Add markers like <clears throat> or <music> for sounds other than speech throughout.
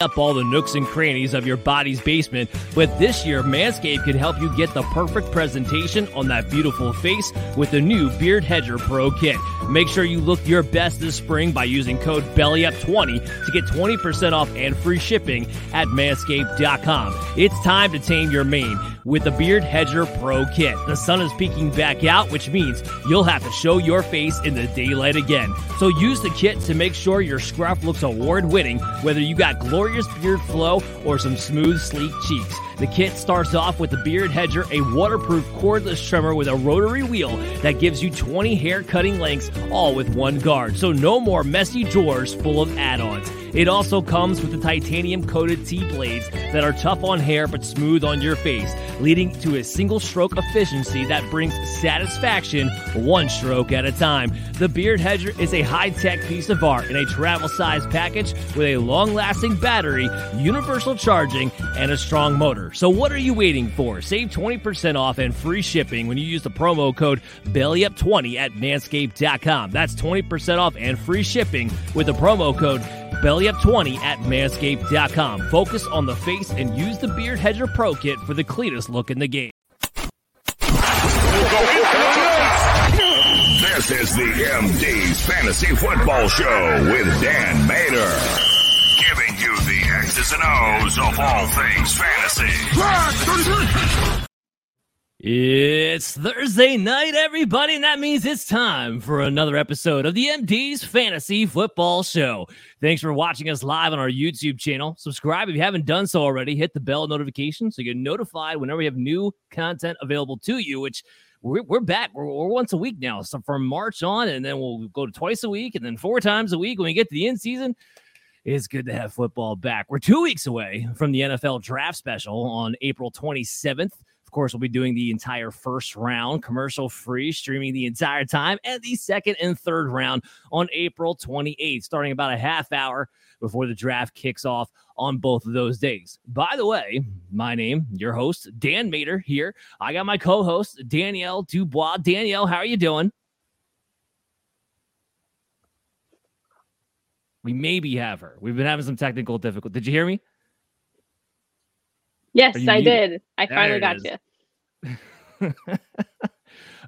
up all the nooks and crannies of your body's basement, but this year Manscaped can help you get the perfect presentation on that beautiful face with the new Beard Hedger Pro Kit. Make sure you look your best this spring by using code BELLYUP20 to get 20% off and free shipping at manscaped.com. It's time to tame your mane with the Beard Hedger Pro Kit. The sun is peeking back out, which means you'll have to show your face in the daylight again. So use the kit to make sure your scruff looks award winning, whether you got glorious beard flow or some smooth, sleek cheeks. The kit starts off with the Beard Hedger, a waterproof cordless trimmer with a rotary wheel that gives you 20 hair cutting lengths, all with one guard. So no more messy drawers full of add ons. It also comes with the titanium coated T blades that are tough on hair but smooth on your face, leading to a single stroke efficiency that brings satisfaction one stroke at a time. The Beard Hedger is a high tech piece of art in a travel size package with a long lasting battery, universal charging, and a strong motor. So, what are you waiting for? Save 20% off and free shipping when you use the promo code BELLYUP20 at manscaped.com. That's 20% off and free shipping with the promo code BellyUp20 at manscaped.com. Focus on the face and use the Beard Hedger Pro Kit for the cleanest look in the game. This is the MD's Fantasy Football Show with Dan Mader. Giving X's and O's of all things fantasy. It's Thursday night, everybody, and that means it's time for another episode of the MD's Fantasy Football Show. Thanks for watching us live on our YouTube channel. Subscribe if you haven't done so already. Hit the bell notification so you get notified whenever we have new content available to you, which we're, we're back. We're, we're, once a week now. So from March on, and then we'll go to twice a week and then four times a week when we get to the end season. It's good to have football back. We're two weeks away from the NFL draft special on April 27th Of course, we'll be doing the entire first round commercial free, streaming the entire time, and the second and third round on April 28th, starting about a half hour before the draft kicks off on both of those days. By the way, my name, your host, Dan Mader here. I got my co-host, Danielle DuBois. Danielle, how are you doing? We maybe have her. We've been having some technical difficulty. Did you hear me? Yes, I did. I finally got you. <laughs>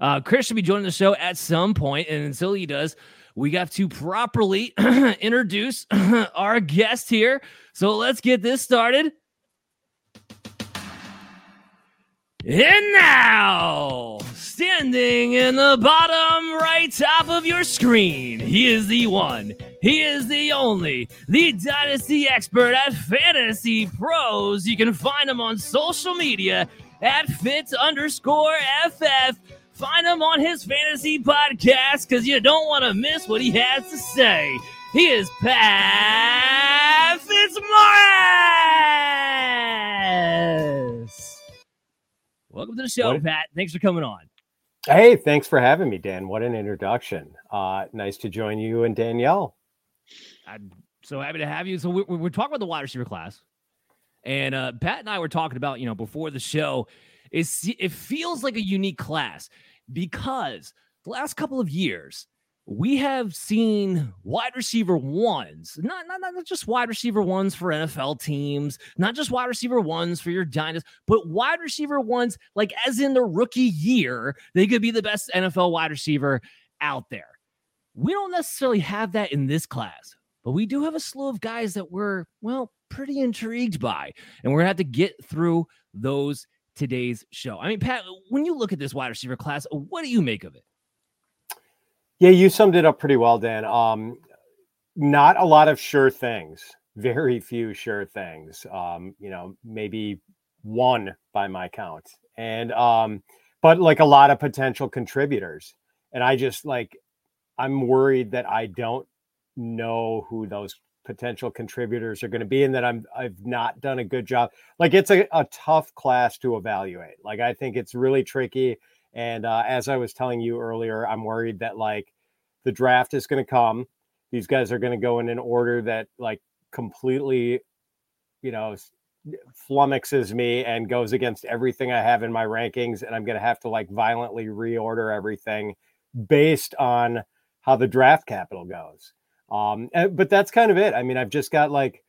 uh, Chris should be joining the show at some point, and until he does, we have to properly <clears throat> introduce <clears throat> our guest here. So let's get this started. And now, standing in the bottom right top of your screen, he is the one, he is the only, the dynasty expert at FantasyPros. You can find him on social media at Fitz underscore FF. Find him on his fantasy podcast because you don't want to miss what he has to say. He is Pat Fitzmaurice. Welcome to the show, what? Pat. Thanks for coming on. Hey, thanks for having me, Dan. What an introduction. Uh, nice to join you and Danielle. I'm so happy to have you. So we're, we're talking about the wide receiver class, and uh, Pat and I were talking about you know before the show. Is it feels like a unique class because the last couple of years we have seen wide receiver ones, not, not, not just wide receiver ones for NFL teams, not just wide receiver ones for your dynasty, but wide receiver ones, like as in the rookie year, they could be the best NFL wide receiver out there. We don't necessarily have that in this class, but we do have a slew of guys that we're, well, pretty intrigued by. And we're going to have to get through those today's show. I mean, Pat, when you look at this wide receiver class, what do you make of it? Yeah, you summed it up pretty well, Dan. Um, not a lot of sure things, very few sure things. Um, you know, maybe one by my count, and um, but like a lot of potential contributors. And I just like, I'm worried that I don't know who those potential contributors are going to be and that I'm I've not done a good job. Like it's a, a tough class to evaluate. Like I think it's really tricky. And uh, as I was telling you earlier, I'm worried that like the draft is going to come. These guys are going to go in an order that like completely, you know, flummoxes me and goes against everything I have in my rankings. And I'm going to have to like violently reorder everything based on how the draft capital goes. Um, but that's kind of it. I mean, I've just got like,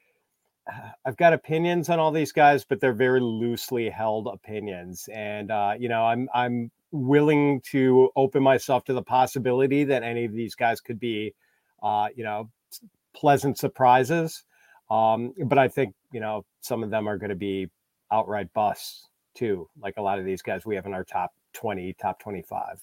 <sighs> I've got opinions on all these guys, but they're very loosely held opinions. And, uh, you know, I'm, I'm willing to open myself to the possibility that any of these guys could be, uh, you know, pleasant surprises. Um, but I think, you know, some of them are going to be outright busts too, like a lot of these guys we have in our top 20, top 25.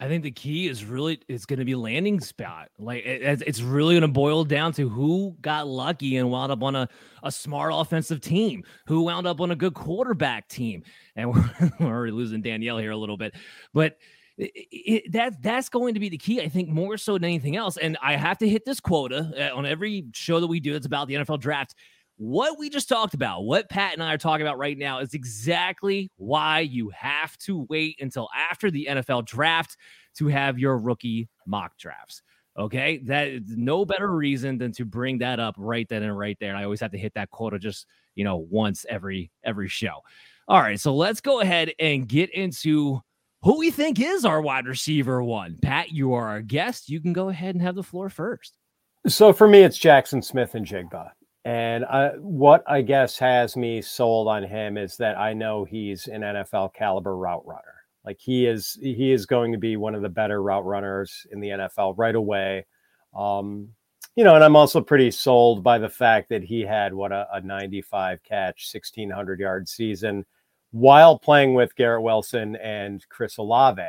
I think the key is really it's going to be landing spot. Like it, it's really going to boil down to who got lucky and wound up on a, a smart offensive team, who wound up on a good quarterback team, and we're, <laughs> we're losing Danielle here a little bit, but it, it, that that's going to be the key. I think more so than anything else. And I have to hit this quota uh, on every show that we do. It's about the NFL draft what we just talked about, what Pat and I are talking about right now, is exactly why you have to wait until after the NFL draft to have your rookie mock drafts. Okay, that no better reason than to bring that up right then and right there. And I always have to hit that quota just you know once every every show. All right, so let's go ahead and get into who we think is our wide receiver one. Pat, you are our guest. You can go ahead and have the floor first. So for me, it's Jackson Smith-Njigba. And I, what I guess has me sold on him is that I know he's an NFL caliber route runner. Like he is, he is going to be one of the better route runners in the NFL right away. Um, you know, and I'm also pretty sold by the fact that he had what a, a 95 catch, 1600 yard season while playing with Garrett Wilson and Chris Olave.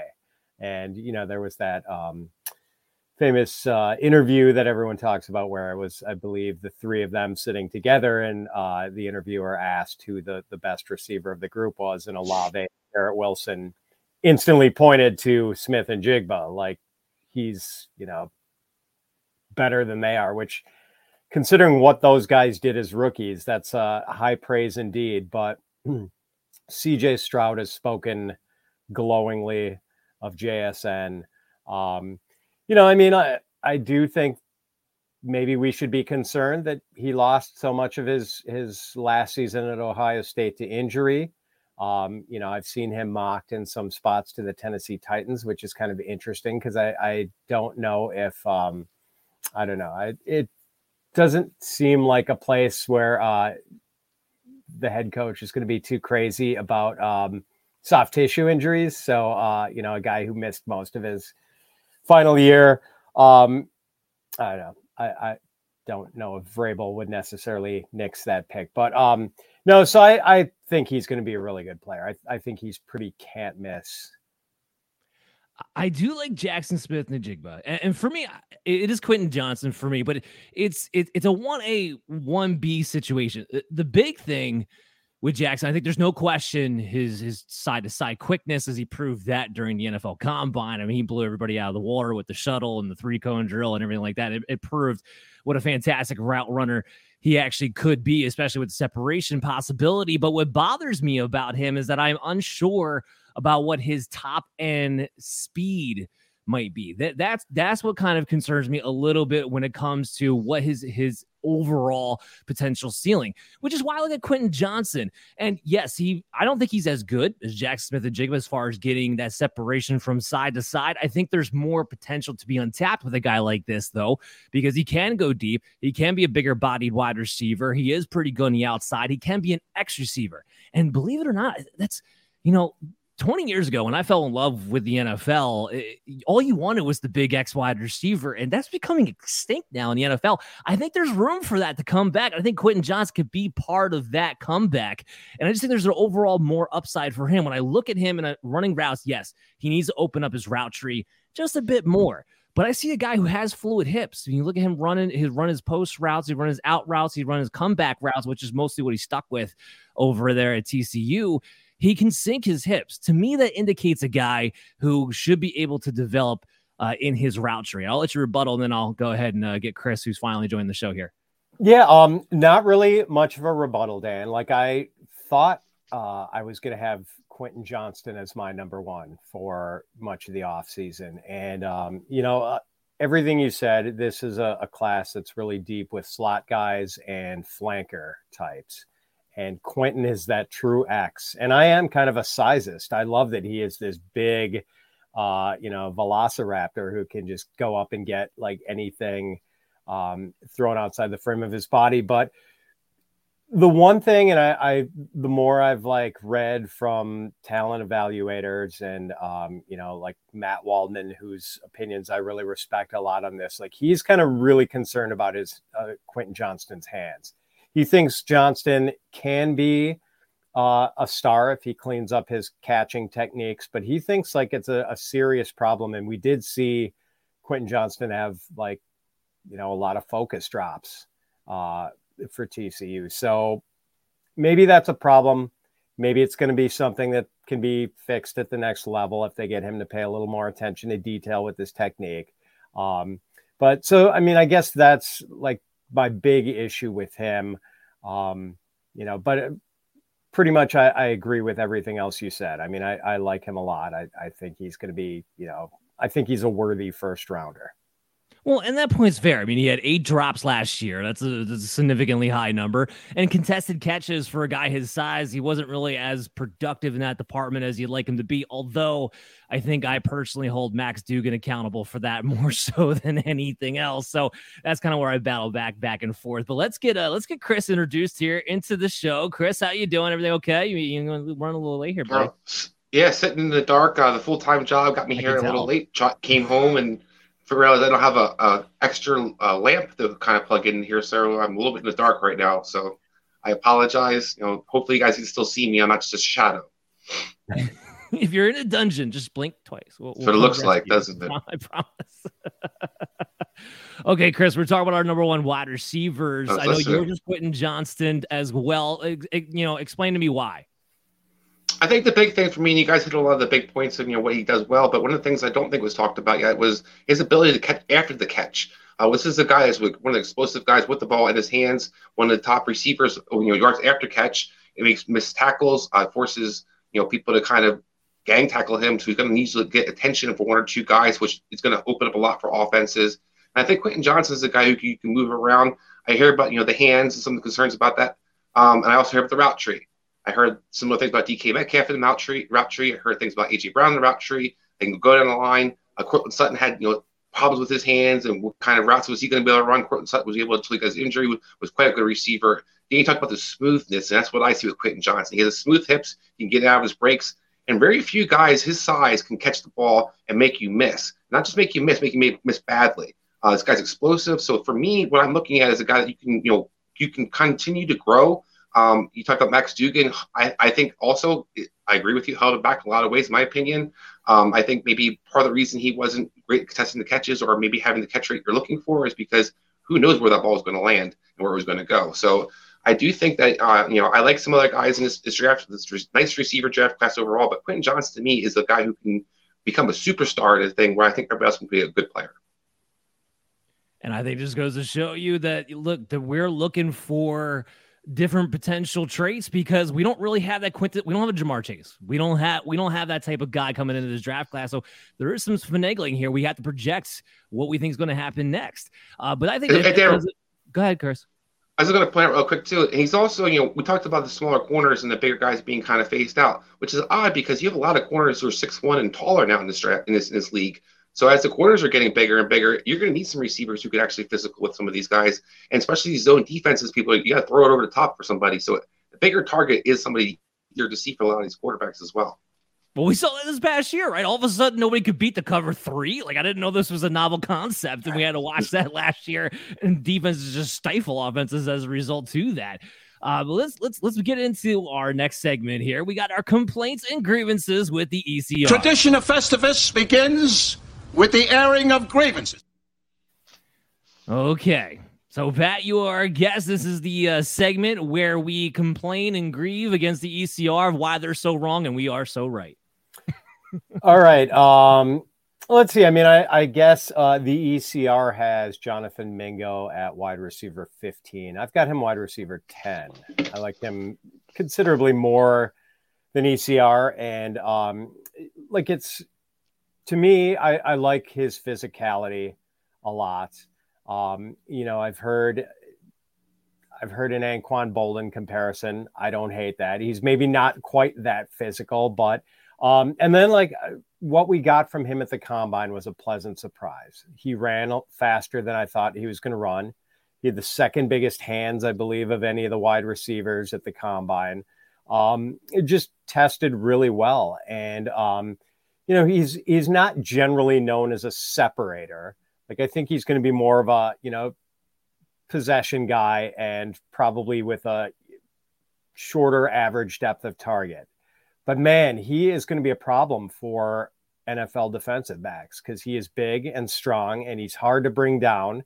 And, you know, there was that, um, famous uh, interview that everyone talks about where it was, I believe, the three of them sitting together, and uh, the interviewer asked who the, the best receiver of the group was, and Olave, Garrett Wilson instantly pointed to Smith-Njigba, like he's, you know, better than they are, which considering what those guys did as rookies, that's uh, high praise indeed. But <clears throat> CJ Stroud has spoken glowingly of JSN. Um, you know, I mean, I I do think maybe we should be concerned that he lost so much of his his last season at Ohio State to injury. Um, you know, I've seen him mocked in some spots to the Tennessee Titans, which is kind of interesting because I, I don't know if um, I don't know. I, it doesn't seem like a place where uh, the head coach is going to be too crazy about um, soft tissue injuries. So, uh, you know, a guy who missed most of his final year. Um, I don't know. I, I don't know if Vrabel would necessarily nix that pick, but um, no. So I, I think he's going to be a really good player. I, I think he's pretty can't miss. I do like Jackson Smith-Njigba, and, and for me, it is Quentin Johnston for me. But it's it, it's a one A one B situation. The big thing with Jackson. I think there's no question his his side to side quickness as he proved that during the NFL Combine. I mean, he blew everybody out of the water with the shuttle and the three cone drill and everything like that. It, it proved what a fantastic route runner he actually could be, especially with the separation possibility. But what bothers me about him is that I'm unsure about what his top end speed might be. That that's that's what kind of concerns me a little bit when it comes to what his his overall potential ceiling, which is why I look at Quentin Johnston. And yes, he I don't think he's as good as Jack Smith-Njigba as far as getting that separation from side to side. I think there's more potential to be untapped with a guy like this, though, because he can go deep. He can be a bigger bodied wide receiver. He is pretty good on the outside. He can be an X receiver. And believe it or not, that's you know, 20 years ago when I fell in love with the NFL, it, all you wanted was the big X wide receiver, and that's becoming extinct now in the NFL. I think there's room for that to come back. I think Quentin Johnston could be part of that comeback, and I just think there's an overall more upside for him. When I look at him in a running routes, yes, he needs to open up his route tree just a bit more. But I see a guy who has fluid hips. When you look at him running, he run his post routes, he run his out routes, he run his comeback routes, which is mostly what he's stuck with over there at TCU he can sink his hips. To me, that indicates a guy who should be able to develop uh, in his route tree. I'll let you rebuttal, and then I'll go ahead and uh, get Chris, who's finally joined the show here. Yeah, um, not really much of a rebuttal, Dan. Like I thought uh, I was going to have Quentin Johnston as my number one for much of the offseason. And, um, you know, uh, everything you said, this is a, a, class that's really deep with slot guys and flanker types. And Quentin is that true X. And I am kind of a sizist. I love that he is this big, uh, you know, velociraptor who can just go up and get like anything um, thrown outside the frame of his body. But the one thing, and I, I, the more I've like read from talent evaluators and, um, you know, like Matt Waldman, whose opinions I really respect a lot on this, like he's kind of really concerned about his uh, Quentin Johnston's hands. He thinks Johnston can be uh, a star if he cleans up his catching techniques, but he thinks like it's a, a serious problem. And we did see Quentin Johnston have like, you know, a lot of focus drops uh, for TCU. So maybe that's a problem. Maybe it's going to be something that can be fixed at the next level if they get him to pay a little more attention to detail with this technique. Um, but so, I mean, I guess that's like my big issue with him. Um, you know, but uh, pretty much I, I, agree with everything else you said. I mean, I, I like him a lot. I, I think he's going to be, you know, I think he's a worthy first rounder. Well, and that point's fair. I mean, he had eight drops last year. That's a, that's a, significantly high number. And contested catches for a guy his size, he wasn't really as productive in that department as you'd like him to be. Although I think I personally hold Max Duggan accountable for that <laughs> more so than anything else. So that's kind of where I battle back, back and forth. But let's get uh, let's get Chris introduced here into the show. Chris, how you doing? Everything okay? You you run a little late here, bro? yeah, sitting in the dark. Uh, the full time job got me I here a little late. Came home and realize I don't have a, a extra uh, lamp to kind of plug in here, so I'm a little bit in the dark right now. So I apologize. You know, hopefully you guys can still see me. I'm not just a shadow. <laughs> if you're in a dungeon, just blink twice. We'll, we'll so it looks like, you. doesn't it? <laughs> I promise. <laughs> okay, Chris, we're talking about our number one wide receivers. I know you're just putting Johnston as well. You know, explain to me why. I think the big thing for me, and you guys hit a lot of the big points of you know what he does well, but one of the things I don't think was talked about yet was his ability to catch after the catch. Uh, this is a guy who's one of the explosive guys with the ball in his hands, one of the top receivers, you know, yards after catch. It makes missed tackles, uh, forces you know people to kind of gang tackle him, so he's going to need to get attention for one or two guys, which is going to open up a lot for offenses. And I think Quentin Johnston is a guy who you can move around. I hear about you know the hands and some of the concerns about that, um, and I also hear about the route tree. I heard similar things about DK Metcalf in the route tree. Route tree. I heard things about AJ Brown in the route tree. They can go down the line. Uh, Courtland Sutton had you know problems with his hands and what kind of routes was he going to be able to run. Courtland Sutton was able to, his injury, was, was quite a good receiver. Then you talk about the smoothness, and that's what I see with Quentin Johnston. He has smooth hips. He can get out of his breaks. And very few guys his size can catch the ball and make you miss. Not just make you miss, make you miss badly. Uh, this guy's explosive. So for me, what I'm looking at is a guy that you can, you know, you can continue to grow um, you talked about Max Duggan. I, I, think also, I agree with you, held back in a lot of ways, in my opinion. Um, I think maybe part of the reason he wasn't great contesting the catches or maybe having the catch rate you're looking for is because who knows where that ball is going to land and where it was going to go. So I do think that, uh, you know, I like some other guys in this, this draft, this nice receiver draft class overall, but Quentin Johnston to me is a guy who can become a superstar at a thing where I think everybody else can be a good player. And I think this goes to show you that, look, that we're looking for – different potential traits because we don't really have that quintet. We don't have a Ja'Marr Chase. We don't have we don't have that type of guy coming into this draft class. So there is some finagling here. We have to project what we think is going to happen next. Uh, but I think go ahead, Chris. I was going to point out real quick too. He's also, you know, we talked about the smaller corners and the bigger guys being kind of phased out, which is odd because you have a lot of corners who are six one and taller now in this draft in this in this league. So as the corners are getting bigger and bigger, you're going to need some receivers who can actually physical with some of these guys, and especially these zone defenses. People, you got to throw it over the top for somebody. So the bigger target is somebody you're to see for a lot of these quarterbacks as well. Well, we saw that this past year, right? All of a sudden, nobody could beat the cover three. Like I didn't know this was a novel concept, and we had to watch that <laughs> last year. And defenses just stifle offenses as a result to that. Uh, but let's let's let's get into our next segment here. We got our complaints and grievances with the ECR. Tradition of Festivus begins with the airing of grievances. Okay. So, Pat, you are our guest. This is the uh, segment where we complain and grieve against the ECR of why they're so wrong and we are so right. <laughs> All right. Um, let's see. I mean, I, I guess uh, the ECR has Jonathan Mingo at wide receiver 15. I've got him wide receiver 10. I like him considerably more than ECR. And um, like it's to me, I, I like his physicality a lot. Um, you know, I've heard I've heard an Anquan Boldin comparison. I don't hate that. He's maybe not quite that physical, but um, and then like what we got from him at the combine was a pleasant surprise. He ran faster than I thought he was going to run. He had the second biggest hands, I believe, of any of the wide receivers at the combine. Um, it just tested really well, and um, you know he's he's not generally known as a separator. Like I think he's going to be more of a you know possession guy and probably with a shorter average depth of target. But man, he is going to be a problem for NFL defensive backs because he is big and strong and he's hard to bring down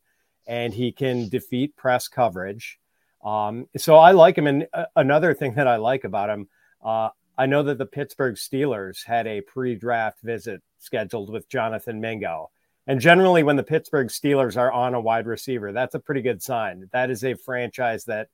and he can defeat press coverage. Um, so I like him. And uh, another thing that I like about him, uh, I know that the Pittsburgh Steelers had a pre draft visit scheduled with Jonathan Mingo. And generally, when the Pittsburgh Steelers are on a wide receiver, that's a pretty good sign. That is a franchise that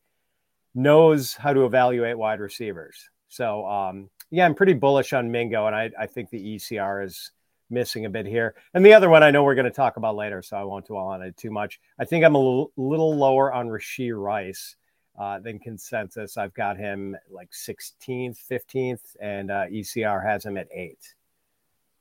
knows how to evaluate wide receivers. So um, yeah, I'm pretty bullish on Mingo, and I, I think the ECR is missing a bit here. And the other one I know we're going to talk about later, so I won't dwell on it too much. I think I'm a little, little lower on Rashee Rice uh, than consensus. I've got him like 16th, 15th, and uh, ECR has him at eight.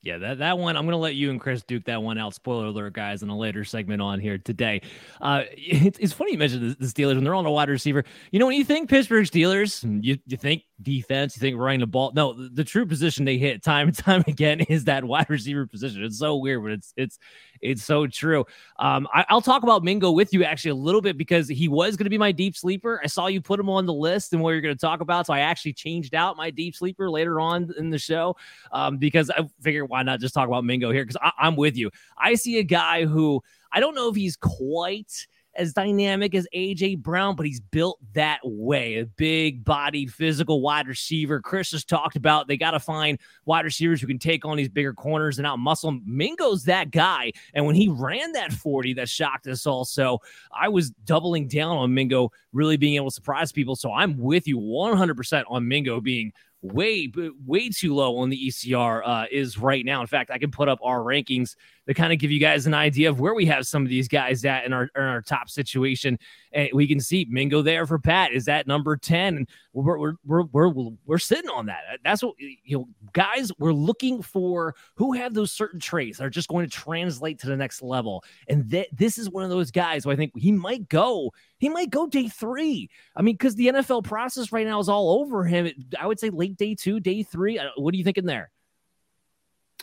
Yeah, that, that one, I'm going to let you and Chris duke that one out. Spoiler alert, guys, in a later segment on here today. Uh, <laughs> it, it's funny you mentioned the, the Steelers when they're on a wide receiver. You know, when you think Pittsburgh Steelers, you, you think defense, you think running the ball. No, the, the, true position they hit time and <laughs> time again is that wide receiver position. It's so weird, but it's it's it's so true. Um, I, will talk about Mingo with you actually a little bit because he was going to be my deep sleeper. I saw you put him on the list and what you're going to talk about, so I actually changed out my deep sleeper later on in the show um, because I figured why not just talk about Mingo here because I'm with you. I see a guy who I don't know if he's quite as dynamic as AJ Brown, but he's built that way. A big bodied, physical wide receiver. Chris has talked about they got to find wide receivers who can take on these bigger corners and out muscle. Mingo's that guy. And when he ran that 40, that shocked us all. So I was doubling down on Mingo really being able to surprise people. So I'm with you 100% on Mingo being way way too low on the ECR uh, is right now. In fact, I can put up our rankings to kind of give you guys an idea of where we have some of these guys at in our in our top situation. And we can see Mingo there for Pat is at number ten, and we're we're we're we're, we're sitting on that. That's what you know, guys. We're looking for who have those certain traits that are just going to translate to the next level. And that this is one of those guys who I think he might go. He might go day three. I mean, because the NFL process right now is all over him. I would say late day two, day three. What are you thinking there?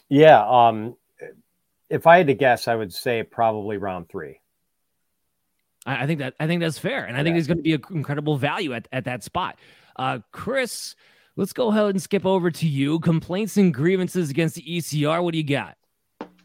Yeah, um, if I had to guess, I would say probably round three. I, think that I think that's fair, and I think there's going to be an incredible value at, at that spot. Uh, Chris, let's go ahead and skip over to you. Complaints and grievances against the ECR. What do you got?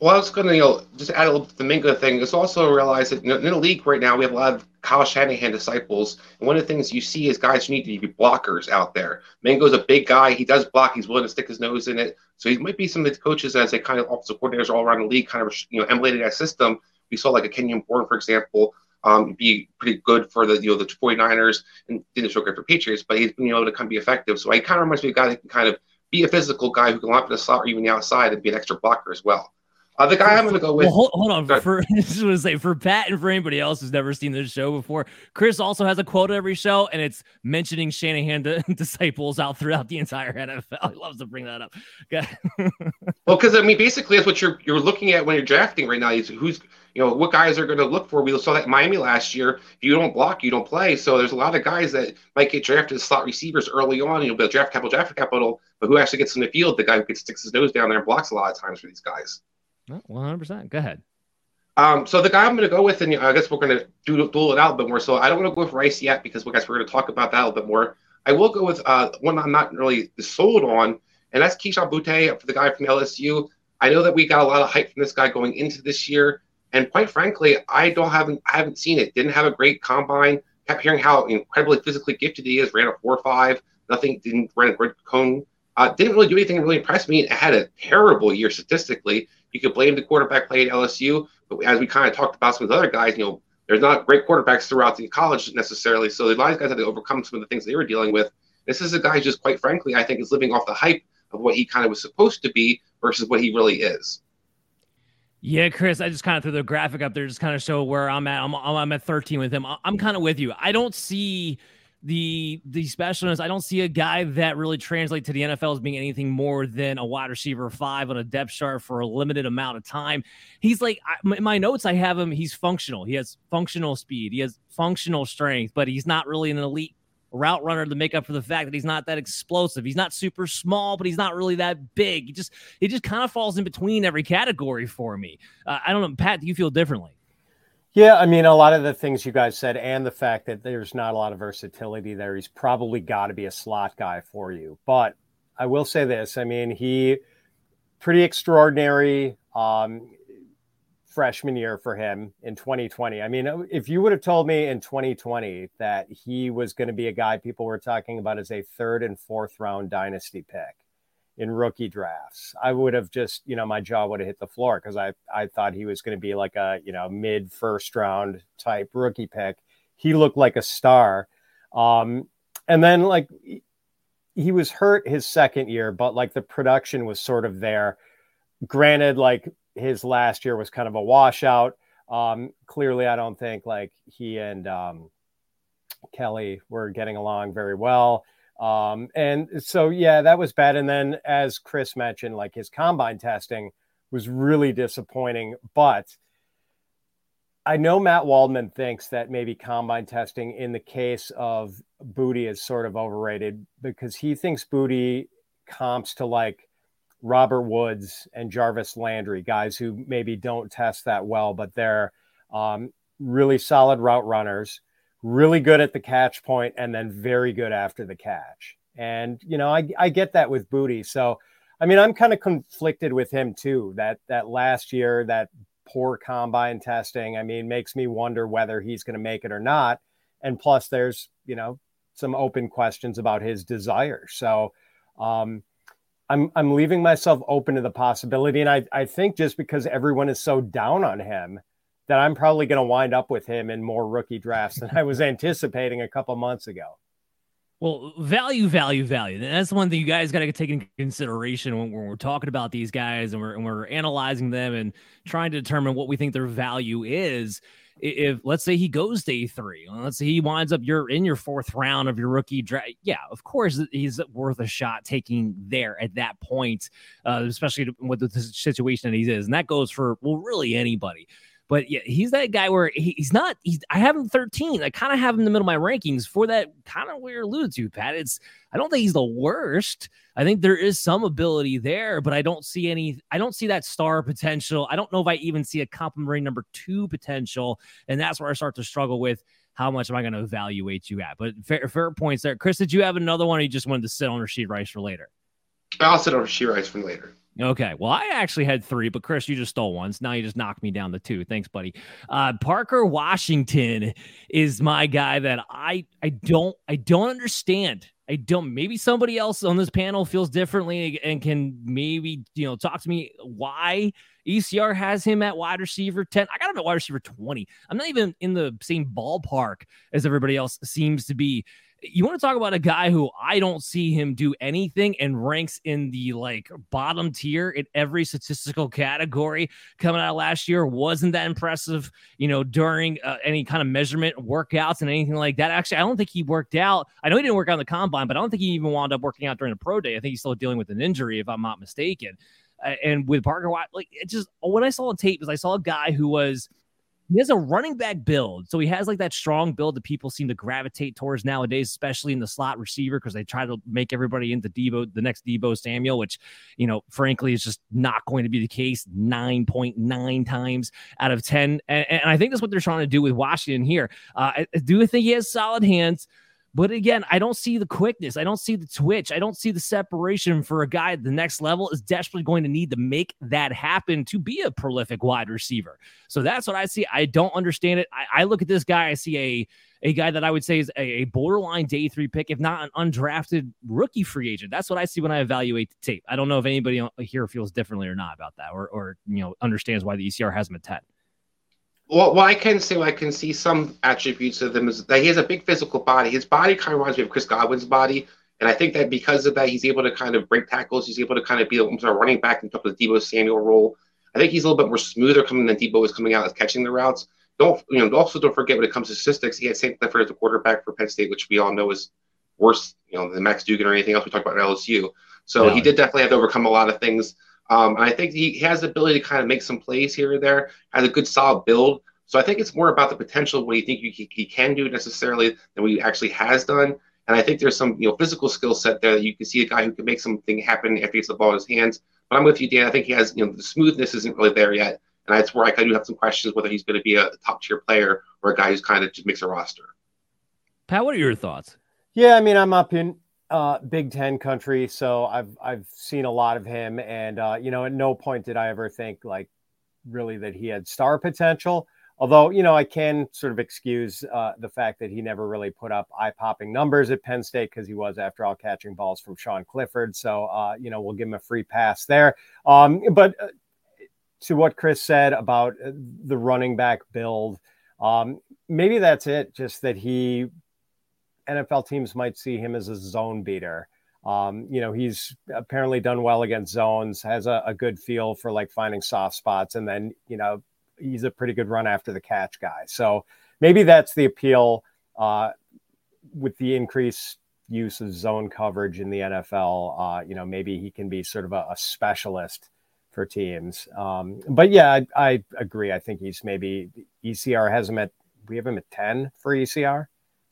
Well, I was going to you know just add a little the Mingo thing. Just also realize that in the league right now we have a lot of Kyle Shanahan disciples, and one of the things you see is guys who need to be blockers out there. Mingo's a big guy; he does block. He's willing to stick his nose in it. So he might be some of the coaches as they kind of offensive coordinators all around the league, kind of you know emulated that system. We saw like a Kenyon Bourne, for example, um, be pretty good for the you know the 49ers and didn't show great for Patriots, but he's been able to kind of be effective. So he kind of reminds me of a guy that can kind of be a physical guy who can line up in the slot or even the outside and be an extra blocker as well. Uh, the guy I'm going to go with. Well, hold, hold on. For <laughs> I just want to say for Pat and for anybody else who's never seen this show before, Chris also has a quote every show, and it's mentioning Shanahan <laughs> disciples out throughout the entire <laughs> NFL. He loves to bring that up. well, because I mean, basically, that's what you're you're looking at when you're drafting right now. Is who's you know what guys are going to look for. We saw that Miami last year. If you don't block, you don't play. So there's a lot of guys that might get drafted as slot receivers early on. You'll build draft capital, draft capital, but who actually gets in the field? The guy who sticks his nose down there and blocks a lot of times for these guys. One hundred percent. Go ahead. Um, so the guy I'm going to go with, and I guess we're going to do duel it out a bit more. So I don't want to go with Rice yet because we guys we're going to talk about that a little bit more. I will go with uh, one I'm not really sold on, and that's Kayshon Boutte for the guy from LSU. I know that we got a lot of hype from this guy going into this year, and quite frankly, I don't haven't I haven't seen it. Didn't have a great combine. Kept hearing how incredibly physically gifted he is. Ran a four five. Nothing didn't run a great cone. Uh, didn't really do anything to really impress me. Had a terrible year statistically You could blame the quarterback play at LSU, but as we kind of talked about some of the other guys, you know, there's not great quarterbacks throughout the college necessarily. So a lot of guys had to overcome some of the things they were dealing with. This is a guy just quite frankly, I think is living off the hype of what he kind of was supposed to be versus what he really is. Yeah, Chris, I just kind of threw the graphic up there, just kind of show where I'm at. I'm, I'm at 13 with him. I'm kind of with you. I don't see the the specialness. I don't see a guy that really translates to the NFL as being anything more than a wide receiver five on a depth chart for a limited amount of time. He's like in my notes. I have him. He's functional. He has functional speed. He has functional strength, but he's not really an elite route runner to make up for the fact that he's not that explosive. He's not super small, but he's not really that big. He just he just kind of falls in between every category for me. Uh, I don't know, Pat. Do you feel differently? Yeah, I mean, a lot of the things you guys said, and the fact that there's not a lot of versatility there, he's probably got to be a slot guy for you. But I will say this: I mean, he pretty extraordinary. Um, freshman year for him in 2020. I mean, if you would have told me in 2020 that he was going to be a guy people were talking about as a third and fourth round dynasty pick in rookie drafts, I would have just, you know, my jaw would have hit the floor because I, I thought he was going to be like a, you know, mid first round type rookie pick. He looked like a star. Um, and then like he was hurt his second year, but like the production was sort of there. Granted, like his last year was kind of a washout. Um, clearly, I don't think like he and um, Kelly were getting along very well. Um, and so, yeah, that was bad. And then, as Chris mentioned, like his combine testing was really disappointing. But I know Matt Waldman thinks that maybe combine testing in the case of Boutte is sort of overrated because he thinks Boutte comps to like Robert Woods and Jarvis Landry, guys who maybe don't test that well, but they're um, really solid route runners, really good at the catch point, and then very good after the catch. And you know, I, I get that with Boutte. So, I mean, I'm kind of conflicted with him too. That that last year, that poor combine testing, I mean, makes me wonder whether he's going to make it or not. And plus, there's you know some open questions about his desire. So. Um, I'm I'm leaving myself open to the possibility, and I I think just because everyone is so down on him, that I'm probably going to wind up with him in more rookie drafts than I was anticipating a couple months ago. Well, value, value, value. That's one thing you guys got to take into consideration when, when, we're talking about these guys and we're, and we're analyzing them and trying to determine what we think their value is if let's say he goes to A3, let's say he winds up you're in your fourth round of your rookie draft. Yeah, of course he's worth a shot taking there at that point, uh, especially with the situation that he's in. And that goes for well, really anybody. But yeah, he's that guy where he's not. He's I have him 13. I kind of have him in the middle of my rankings for that kind of where you're alluded to, Pat. It's I don't think he's the worst. I think there is some ability there, but I don't see any. I don't see that star potential. I don't know if I even see a complimentary number two potential, and that's where I start to struggle with how much am I going to evaluate you at. But fair, fair points there, Chris. Did you have another one? Or you just wanted to sit on Rashee Rice for later? I'll sit on Rashee Rice for later. Okay. Well, I actually had three, but Chris, you just stole one. So now you just knocked me down to two. Thanks, buddy. Uh, Parker Washington is my guy that I I don't I don't understand. I don't. Maybe somebody else on this panel feels differently and can maybe you know talk to me why ECR has him at wide receiver ten. I got him at wide receiver twenty. I'm not even in the same ballpark as everybody else seems to be you want to talk about a guy who I don't see him do anything and ranks in the like bottom tier in every statistical category coming out last year. Wasn't that impressive, you know, during uh, any kind of measurement workouts and anything like that. Actually, I don't think he worked out. I know he didn't work out in the combine, but I don't think he even wound up working out during the pro day. I think he's still dealing with an injury, if I'm not mistaken. And with Parker like it just when I saw the tape, is I saw a guy who was – he has a running back build. So he has like that strong build that people seem to gravitate towards nowadays, especially in the slot receiver, because they try to make everybody into Deebo, the next Deebo Samuel, which, you know, frankly, is just not going to be the case 9.9 times out of 10. And, and I think that's what they're trying to do with Washington here. Uh, I do think he has solid hands but again, I don't see the quickness. I don't see the twitch. I don't see the separation for a guy at the next level is desperately going to need to make that happen to be a prolific wide receiver. So that's what I see. I don't understand it. I, I look at this guy, I see a a guy that I would say is a, a, borderline day three pick, if not an undrafted rookie free agent. That's what I see when I evaluate the tape. I don't know if anybody here feels differently or not about that or or you know understands why the ECR has him at 10 what, what I can say, I can see some attributes of them is that he has a big physical body. His body kind of reminds me of Chris Godwin's body. And I think that because of that, he's able to kind of break tackles. He's able to kind of be a running back in terms of Deebo Samuel role. I think he's a little bit more smoother coming than Deebo is coming out as catching the routes. Don't you know? Also, don't forget when it comes to statistics, he had Sam Clifford as a quarterback for Penn State, which we all know is worse, you know, than Max Duggan or anything else we talked about at LSU. So he did definitely have to overcome a lot of things um, and I think he has the ability to kind of make some plays here or there. Has a good solid build. So I think it's more about the potential of what you think he, he can do necessarily than what he actually has done. And I think there's some you know physical skill set there that you can see a guy who can make something happen if he gets the ball in his hands. But I'm with you, Dan. I think he has you know the smoothness isn't really there yet, and that's where I do have some questions whether he's going to be a top tier player or a guy who's kind of just makes a roster. Pat, what are your thoughts? Yeah, I mean, I'm up in uh, Big Ten country, so I've I've seen a lot of him, and uh, you know, at no point did I ever think like really that he had star potential. Although, you know, I can sort of excuse uh, the fact that he never really put up eye popping numbers at Penn State because he was, after all, catching balls from Sean Clifford. So, uh, you know, we'll give him a free pass there. Um, but uh, to what Chris said about uh, the running back build, um, maybe that's it. Just that he, NFL teams might see him as a zone beater. Um, you know, he's apparently done well against zones, has a, a, good feel for like finding soft spots, and then you know he's a pretty good run after the catch guy. So maybe that's the appeal uh, with the increased use of zone coverage in the NFL. Uh, you know, maybe he can be sort of a, a specialist for teams. Um, but yeah, I, I, agree. I think he's maybe ECR has him at we have him at ten for ECR.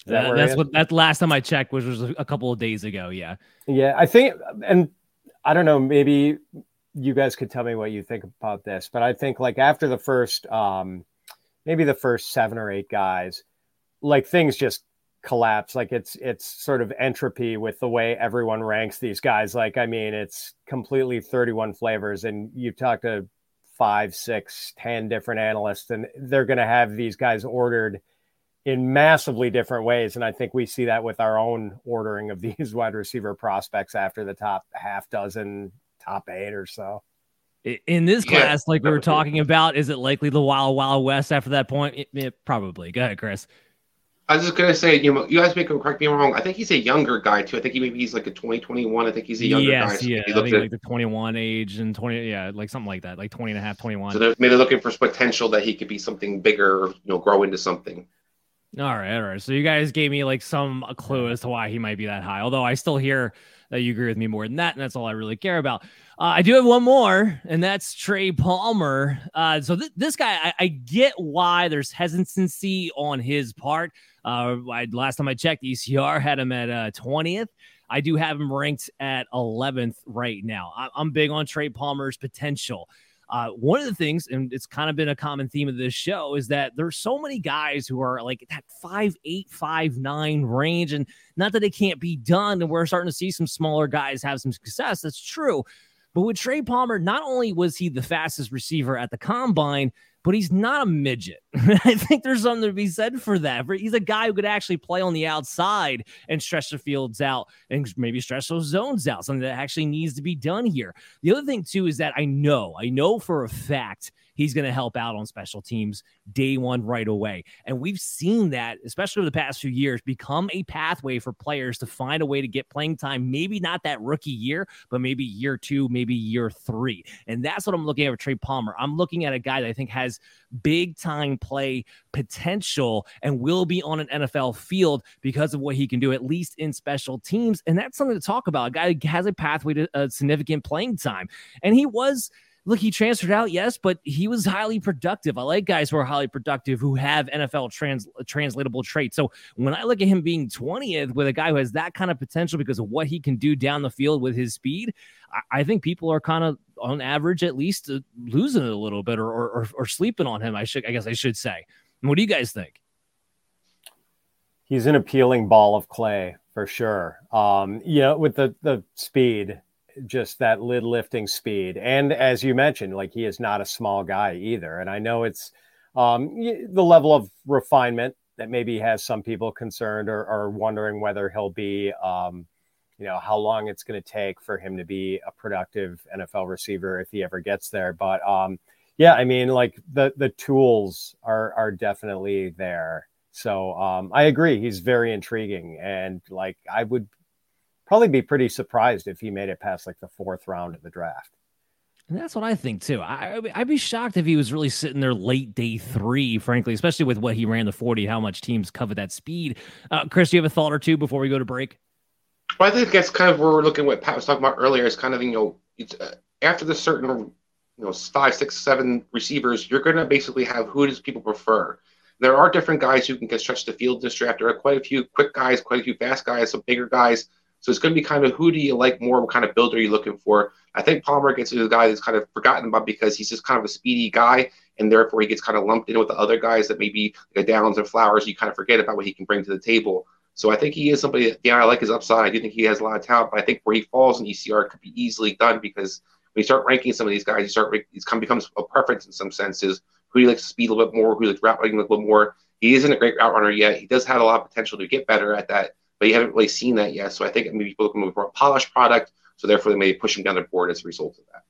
That that's what that last time I checked, which was a couple of days ago. Yeah, yeah. I think, and I don't know. Maybe you guys could tell me what you think about this, but I think like after the first, um, maybe the first seven or eight guys, like things just collapse. Like it's it's sort of entropy with the way everyone ranks these guys. Like I mean, it's completely thirty-one flavors, and you've talked to five, six, ten different analysts, and they're going to have these guys ordered in massively different ways. And I think we see that with our own ordering of <laughs> these wide receiver prospects after the top half dozen top eight or so. In this class, yeah, like we were talking about, is it likely the Wild Wild West after that point? It, it, probably. Go ahead, Chris. I was just gonna say, you know, you guys make him correct me wrong. I think he's a younger guy too. I think he maybe he's like a 2021. I think he's a younger yes, guy. So yeah, I think at, like the 21 age and 20, yeah, like something like that, like 20 and a half, 21. So they're maybe looking for potential that he could be something bigger, you know, grow into something. All right, all right. So you guys gave me like some clue as to why he might be that high. Although I still hear that you agree with me more than that, and that's all I really care about. Uh, I do have one more, and that's Trey Palmer. Uh, so th- this guy, I-, I, get why there's hesitancy on his part. Uh, I, last time I checked, ECR had him at 20th. Uh, I do have him ranked at 11th right now. I- I'm big on Trey Palmer's potential. Uh, one of the things, and it's kind of been a common theme of this show, is that there's so many guys who are like that five eight, five nine range, and not that it can't be done. And we're starting to see some smaller guys have some success. That's true. But with Trey Palmer, not only was he the fastest receiver at the combine, but he's not a midget. <laughs> I think there's something to be said for that. He's a guy who could actually play on the outside and stretch the fields out and maybe stretch those zones out, something that actually needs to be done here. The other thing, too, is that I know, I know for a fact he's going to help out on special teams day one right away. And we've seen that, especially over the past few years, become a pathway for players to find a way to get playing time. Maybe not that rookie year, but maybe year two, maybe year three. And that's what I'm looking at with Trey Palmer. I'm looking at a guy that I think has big time play potential and will be on an NFL field because of what he can do, at least in special teams. And that's something to talk about. A guy has a pathway to a significant playing time. And he was look, he transferred out, yes, but he was highly productive. I like guys who are highly productive who have NFL trans, translatable traits. So when I look at him being 20th with a guy who has that kind of potential because of what he can do down the field with his speed, I, I think people are kind of on average at least uh, losing it a little bit or, or, or sleeping on him. I should, I guess I should say. What do you guys think? He's an appealing ball of clay for sure. Um, know, with the the speed, just that lid lifting speed, and as you mentioned, like he is not a small guy either. And I know it's um, the level of refinement that maybe has some people concerned or, or wondering whether he'll be, um, you know, how long it's going to take for him to be a productive NFL receiver if he ever gets there. But um, yeah, I mean, like the the tools are are definitely there. So um, I agree. He's very intriguing, and like I would probably be pretty surprised if he made it past like the fourth round of the draft. And that's what I think too. I, would be shocked if he was really sitting there late day three, frankly, especially with what he ran the 40, how much teams cover that speed. Uh, Chris, do you have a thought or two before we go to break? Well, I think that's kind of where we're looking what Pat was talking about earlier. Is kind of, you know, it's, uh, after the certain, you know, five, six, seven receivers, you're going to basically have who does people prefer there are different guys who can stretch the field this draft. There are quite a few quick guys, quite a few fast guys, some bigger guys. So it's going to be kind of who do you like more? What kind of build are you looking for? I think Palmer gets a guy that's kind of forgotten about because he's just kind of a speedy guy, and therefore he gets kind of lumped in with the other guys that maybe like Downs and Flowers. You kind of forget about what he can bring to the table. So I think he is somebody. That, yeah, I like his upside. I do think he has a lot of talent, but I think where he falls in ECR could be easily done because when you start ranking some of these guys, you start it becomes a preference in some senses. Who do you like to speed a little bit more? Who you like route running a little more? He isn't a great route runner yet. He does have a lot of potential to get better at that, but you haven't really seen that yet. So I think maybe people looking for a polished product. So therefore, they may push him down the board as a result of that.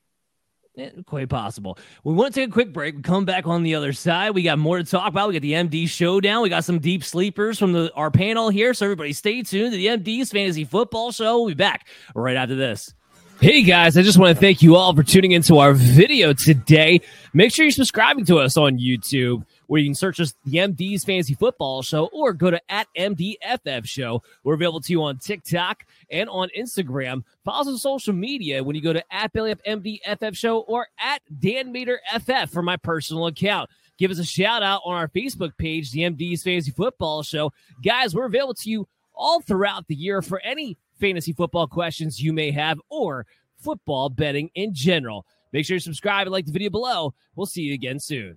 Yeah, quite possible. We want to take a quick break. We come back on the other side. We got more to talk about. We got the MD showdown. We got some deep sleepers from the our panel here. So everybody stay tuned to the MD's Fantasy Football Show. We'll be back right after this. Hey guys, I just want to thank you all for tuning into our video today. Make sure you're subscribing to us on YouTube where you can search us the MD's Fantasy Football Show or go to at MDFF Show. We're available to you on TikTok and on Instagram. Follow us on social media when you go to at Belly Up MDFF Show or at Dan Mader FF for my personal account. Give us a shout out on our Facebook page, the MD's Fantasy Football Show. Guys, we're available to you all throughout the year for any fantasy football questions you may have or football betting in general. Make sure you subscribe and like the video below. We'll see you again soon.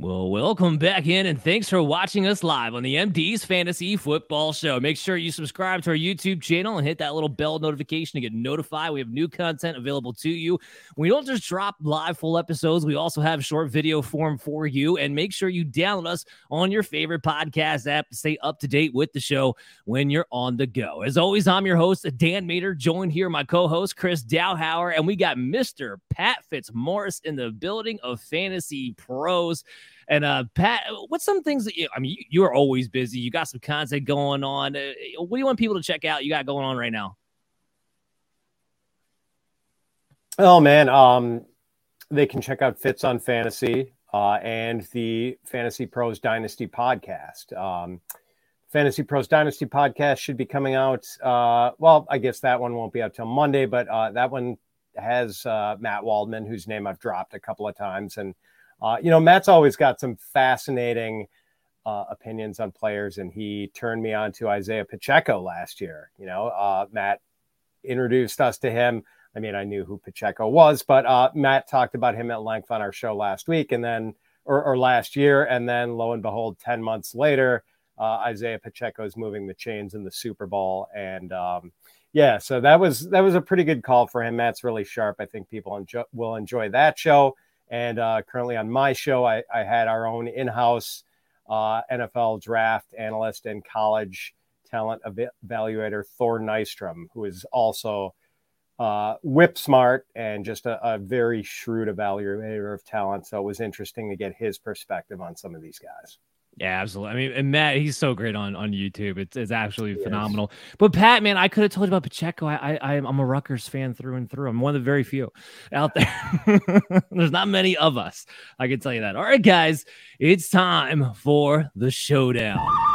Well, welcome back in and thanks for watching us live on the MD's Fantasy Football Show. Make sure you subscribe to our YouTube channel and hit that little bell notification to get notified. We have new content available to you. We don't just drop live full episodes, we also have short video form for you. And make sure you download us on your favorite podcast app to stay up to date with the show when you're on the go. As always, I'm your host, Dan Mader, joined here my co host, Chris Dowhower, and we got Mr. Pat Fitzmaurice in the building of FantasyPros. And uh, Pat, what's some things that you, I mean, you, are always busy. You got some content going on. Uh, what do you want people to check out? You got going on right now? Oh man, um, they can check out Fitz on Fantasy uh, and the FantasyPros Dynasty podcast. Um, FantasyPros Dynasty podcast should be coming out. Uh, well, I guess that one won't be out till Monday, but uh, that one has uh, Matt Waldman, whose name I've dropped a couple of times, and uh, you know, Matt's always got some fascinating uh, opinions on players, and he turned me on to Isaiah Pacheco last year. You know, uh, Matt introduced us to him. I mean, I knew who Pacheco was, but uh, Matt talked about him at length on our show last week, and then or, or last year, and then lo and behold, ten months later, uh, Isaiah Pacheco is moving the chains in the Super Bowl, and um, yeah, so that was that was a pretty good call for him. Matt's really sharp. I think people enjoy, will enjoy that show. And uh, currently on my show, I, I had our own in house uh, NFL draft analyst and college talent evaluator, Thor Nystrom, who is also uh, whip smart and just a, a, very shrewd evaluator of talent. So it was interesting to get his perspective on some of these guys. Yeah, absolutely. I mean, and Matt, he's so great on on YouTube. It's it's absolutely phenomenal. But Pat, man, I could have told you about Pacheco. I, I I'm a Rutgers fan through and through. I'm one of the very few out there. <laughs> There's not many of us. I can tell you that. All right, guys, it's time for the showdown.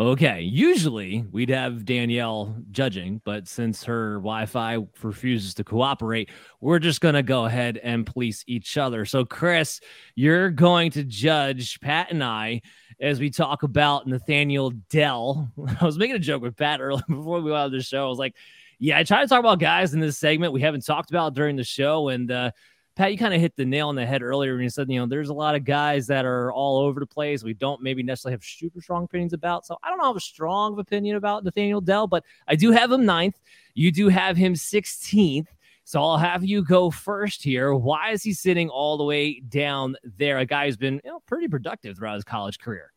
Okay, usually we'd have Danielle judging, but since her Wi Fi refuses to cooperate, we're just going to go ahead and police each other. So, Chris, you're going to judge Pat and I as we talk about Nathaniel Dell. <laughs> I was making a joke with Pat <laughs> earlier before we went on the show. I was like, yeah, I try to talk about guys in this segment we haven't talked about during the show. And, uh, Pat, you kind of hit the nail on the head earlier when you said, you know, there's a lot of guys that are all over the place. We don't maybe necessarily have super strong opinions about. So I don't have a strong opinion about Nathaniel Dell, but I do have him ninth. You do have him 16th. So I'll have you go first here. Why is he sitting all the way down there? A guy who's been you know, pretty productive throughout his college career.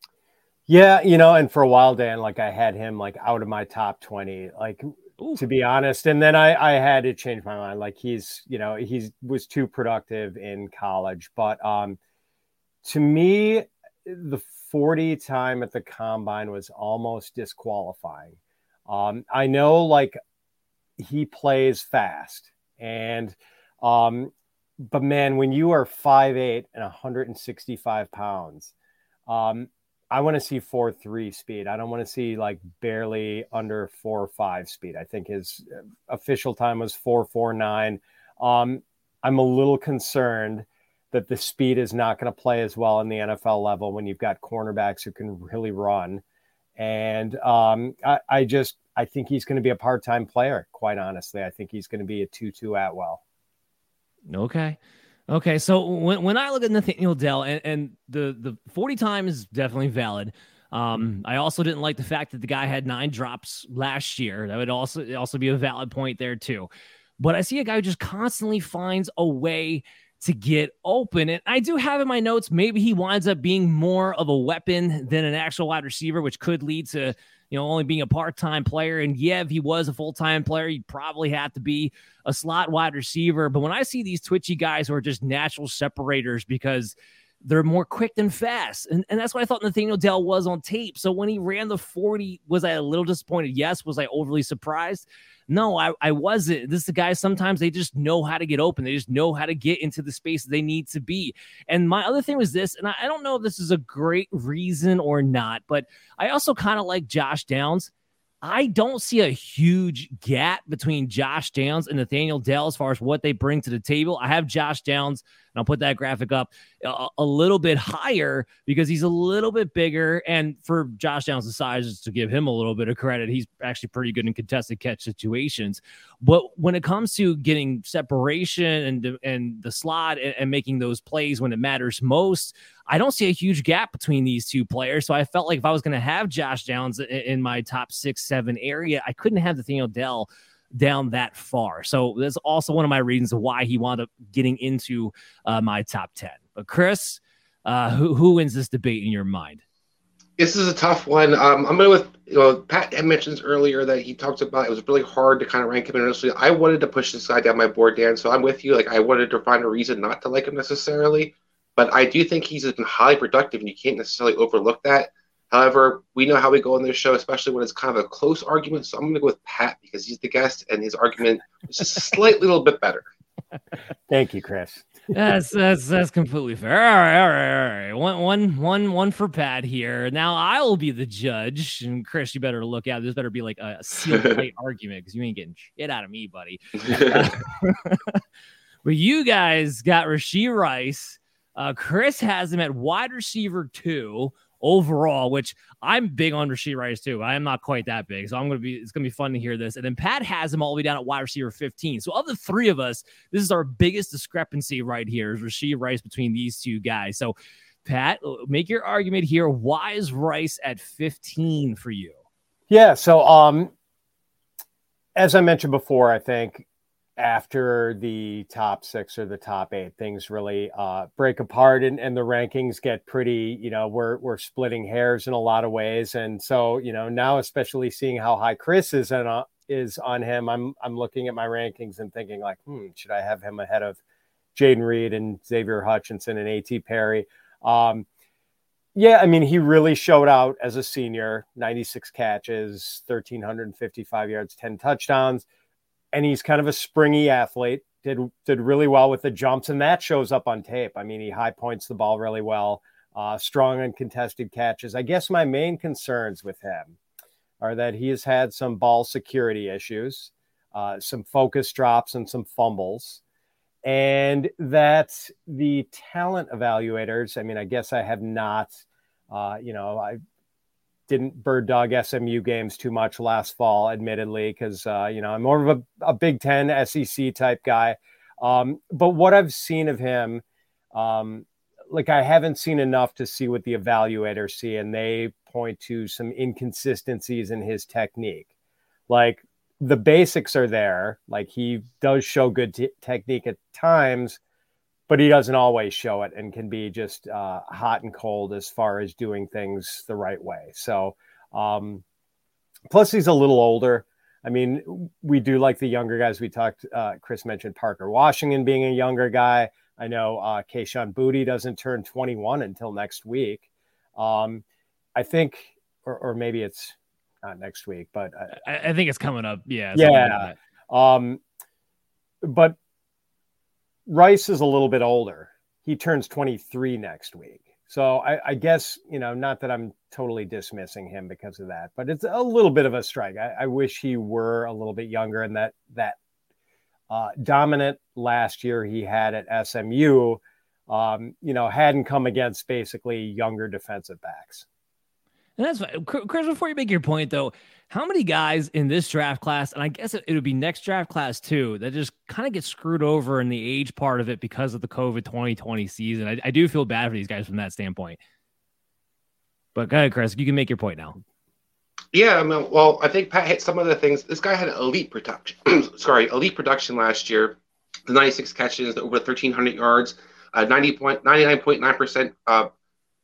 Yeah, you know, and for a while, Dan, like I had him like out of my top 20. Like Ooh. to be honest. And then I, I had to change my mind. Like he's, you know, he's was too productive in college. But um, to me, the 40 time at the combine was almost disqualifying. Um, I know like he plays fast and um, but man, when you are 5'8 and 165 pounds, um, I want to see four three speed. I don't want to see like barely under four five speed. I think his uh, official time was four four nine. Um, I'm a little concerned that the speed is not going to play as well in the NFL level when you've got cornerbacks who can really run. And um, I, I just I think he's going to be a part time player. Quite honestly, I think he's going to be a two two at well. Okay. Okay, so when, when I look at Nathaniel Dell and, and the the 40 time is definitely valid. Um, I also didn't like the fact that the guy had nine drops last year. That would also also be a valid point there too. But I see a guy who just constantly finds a way to get open. And I do have in my notes, maybe he winds up being more of a weapon than an actual wide receiver, which could lead to you know, only being a part time player. And yeah, if he was a full time player, he'd probably have to be a slot wide receiver. But when I see these twitchy guys who are just natural separators because they're more quick than fast. And, and that's what I thought Nathaniel Dell was on tape. So when he ran the 40, was I a little disappointed? Yes. Was I overly surprised? No, I, I wasn't. This is the guy, sometimes they just know how to get open. They just know how to get into the space they need to be. And my other thing was this, and I, I don't know if this is a great reason or not, but I also kind of like Josh Downs. I don't see a huge gap between Josh Downs and Nathaniel Dell as far as what they bring to the table. I have Josh Downs and I'll put that graphic up uh, a, a, little bit higher because he's a little bit bigger. And for Josh Downs' size, just to give him a little bit of credit, he's actually pretty good in contested catch situations. But when it comes to getting separation and and the slot and, and making those plays when it matters most, I don't see a huge gap between these two players. So I felt like if I was going to have Josh Downs in, in my top six, seven area, I couldn't have the Nathaniel Dell down that far. So that's also one of my reasons why he wound up getting into uh, my top 10. But Chris, uh, who, who wins this debate in your mind? This is a tough one. Um, I'm going with, you know, Pat mentions earlier that he talks about it was really hard to kind of rank him initially. I wanted to push this guy down my board, Dan. So I'm with you. Like, I wanted to find a reason not to like him necessarily. But I do think he's been highly productive, and you can't necessarily overlook that. However, we know how we go on this show, especially when it's kind of a close argument. So I'm going to go with Pat because he's the guest and his argument is just slightly a little bit better. <laughs> Thank you, Chris. that's that's that's completely fair. All right, all right, all right. One one one one for Pat here. Now I will be the judge, and Chris, you better look out. This better be like a sealed plate <laughs> argument because you ain't getting shit out of me, buddy. <laughs> but you guys got Rashee Rice. Uh, Chris has him at wide receiver two overall, which I'm big on Rashee Rice too. I am not quite that big, so I'm gonna be. It's gonna be fun to hear this. And then Pat has him all the way down at wide receiver 15. So of the three of us, this is our biggest discrepancy right here. Is Rashee Rice between these two guys? So Pat, make your argument here. Why is Rice at 15 for you? Yeah. So um, as I mentioned before, I think after the top six or the top eight, things really uh, break apart and, and the rankings get pretty, you know, we're, we're splitting hairs in a lot of ways. And so, you know, now, especially seeing how high Chris is on, uh, is on him, I'm, I'm looking at my rankings and thinking like, hmm, should I have him ahead of Jayden Reed and Xavier Hutchinson and A.T. Perry? Um, yeah, I mean, he really showed out as a senior 96 catches, 1,355 yards, 10 touchdowns and he's kind of a springy athlete. Did did really well with the jumps, and that shows up on tape. I mean, he high points the ball really well. uh, strong uncontested catches. I guess my main concerns with him are that he has had some ball security issues, uh, some focus drops, and some fumbles. And that the talent evaluators, I mean, I guess I have not, uh, you know, I didn't bird dog SMU games too much last fall, admittedly, because, uh, you know, I'm more of a, a Big Ten SEC type guy. Um, but what I've seen of him, um, like I haven't seen enough to see what the evaluators see, and they point to some inconsistencies in his technique. Like the basics are there, like he does show good t- technique at times, but he doesn't always show it and can be just uh, hot and cold as far as doing things the right way. So, um, plus he's a little older. I mean, we do like the younger guys. We talked. Uh, Chris mentioned Parker Washington being a younger guy. I know uh, Kayshon Boutte doesn't turn 21 until next week. Um, I think, or, or, maybe it's not next week, but I, I think it's coming up. Yeah. Yeah. Um, but Rice is a little bit older. He turns 23 next week. So I, I, guess, you know, not that I'm totally dismissing him because of that, but it's a little bit of a strike. I, I wish he were a little bit younger and that that uh, dominant last year he had at SMU, um, you know, hadn't come against basically younger defensive backs. And that's fine. Chris. Before you make your point, though, how many guys in this draft class, and I guess it, it would be next draft class too, that just kind of get screwed over in the age part of it because of the COVID 2020 season? I, I do feel bad for these guys from that standpoint. But go ahead, Chris. You can make your point now. Yeah, I mean, well, I think Pat hit some of the things. This guy had elite production. <clears throat> sorry, elite production last year. The 96 catches, over 1,300 yards, uh, 90 point, 99.9% uh,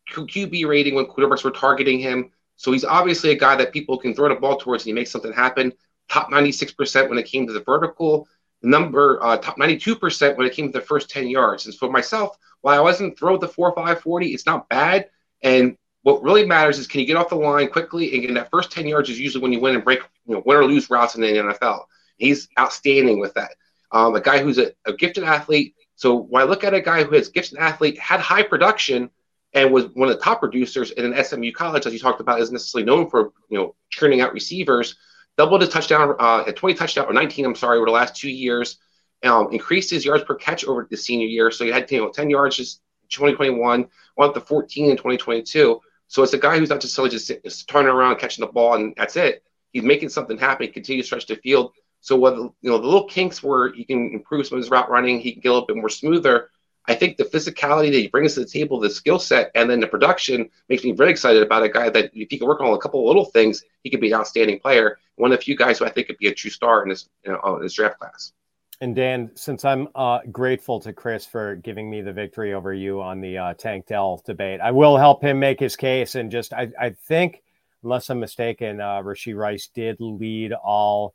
QB rating when quarterbacks were targeting him. So he's obviously a guy that people can throw the ball towards and he makes something happen. Top 96% when it came to the vertical. Number uh, top 92% when it came to the first 10 yards. And for myself, while I wasn't throw the 4 5 40, it's not bad. And what really matters is can you get off the line quickly? And that first 10 yards is usually when you win and break, you know, win or lose routes in the NFL. He's outstanding with that. Um, a guy who's a, a gifted athlete. So when I look at a guy who has gifted athlete, had high production, and was one of the top producers in an SMU college, as you talked about, isn't necessarily known for you know churning out receivers. Doubled his touchdown uh, at 20 touchdown or 19, I'm sorry, over the last two years. Um, increased his yards per catch over the senior year, so he had you know 10 yards just 2021, went up to 14 in 2022. So it's a guy who's not necessarily just, just turning around, catching the ball, and that's it. He's making something happen. He continues to stretch the field. So what you know, the little kinks where he can improve some of his route running, he can get a little bit more smoother. I think the physicality that he brings to the table, the skill set, and then the production makes me very excited about a guy that if he can work on a couple of little things, he could be an outstanding player. One of the few guys who I think could be a true star in this you know, this draft class. And Dan, since I'm uh, grateful to Chris for giving me the victory over you on the uh, Tank Dell debate, I will help him make his case. And just, I, I think, unless I'm mistaken, uh, Rashee Rice did lead all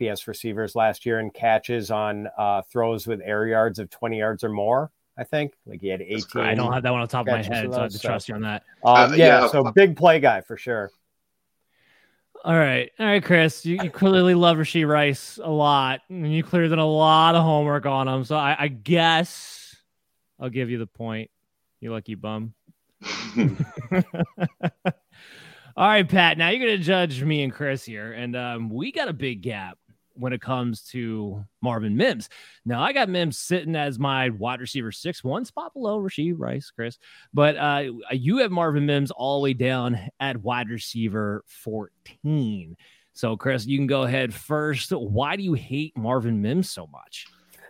FBS receivers last year in catches on uh, throws with air yards of 20 yards or more. I think like he had 18. I don't have that one on top of my head, so I have to trust you on that. Um, uh, yeah, yeah, so big play guy for sure. All right, all right, Chris. You, you clearly love Rashee Rice a lot, and you clearly done a lot of homework on him. So I, I guess I'll give you the point. You lucky bum. <laughs> <laughs> all right, Pat. Now you're gonna judge me and Chris here, and um, we got a big gap when it comes to Marvin Mims. Now I got Mims sitting as my wide receiver six, one spot below Rashee Rice, Chris. But uh, you have Marvin Mims all the way down at wide receiver 14. So, Chris, you can go ahead first. Why do you hate Marvin Mims so much?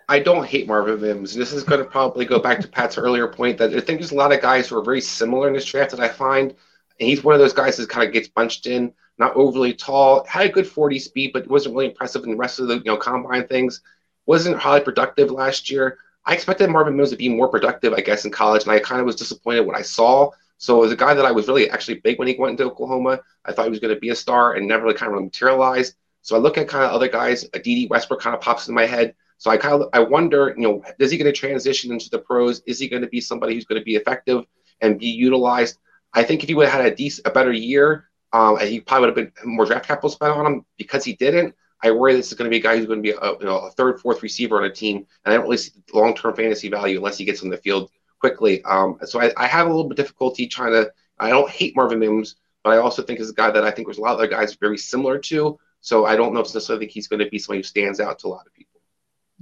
I don't hate Marvin Mims. This is going to probably go back to Pat's earlier point that I think there's a lot of guys who are very similar in this draft that I find. He's one of those guys that kind of gets bunched in not overly tall, had a good 40 speed, but wasn't really impressive in the rest of the you know combine things. Wasn't highly productive last year. I expected Marvin Mims to be more productive, I guess, in college, and I kind of was disappointed when I saw. So as a guy that I was really actually big when he went into Oklahoma, I thought he was going to be a star and never really kind of materialized. So I look at kind of other guys, a Dede Westbrook kind of pops in my head. So I kind of I wonder, you know, is he going to transition into the pros? Is he going to be somebody who's going to be effective and be utilized? I think if he would have had a decent, a better year, um, he probably would have been more draft capital spent on him because he didn't. I worry this is going to be a guy who's going to be a, you know, a third, fourth receiver on a team, and I don't really see long term fantasy value unless he gets on the field quickly. Um, so I, I, have a little bit of difficulty trying to. I don't hate Marvin Mims, but I also think is a guy that I think there's a lot of other guys very similar to. So I don't know if necessarily think he's going to be somebody who stands out to a lot of people.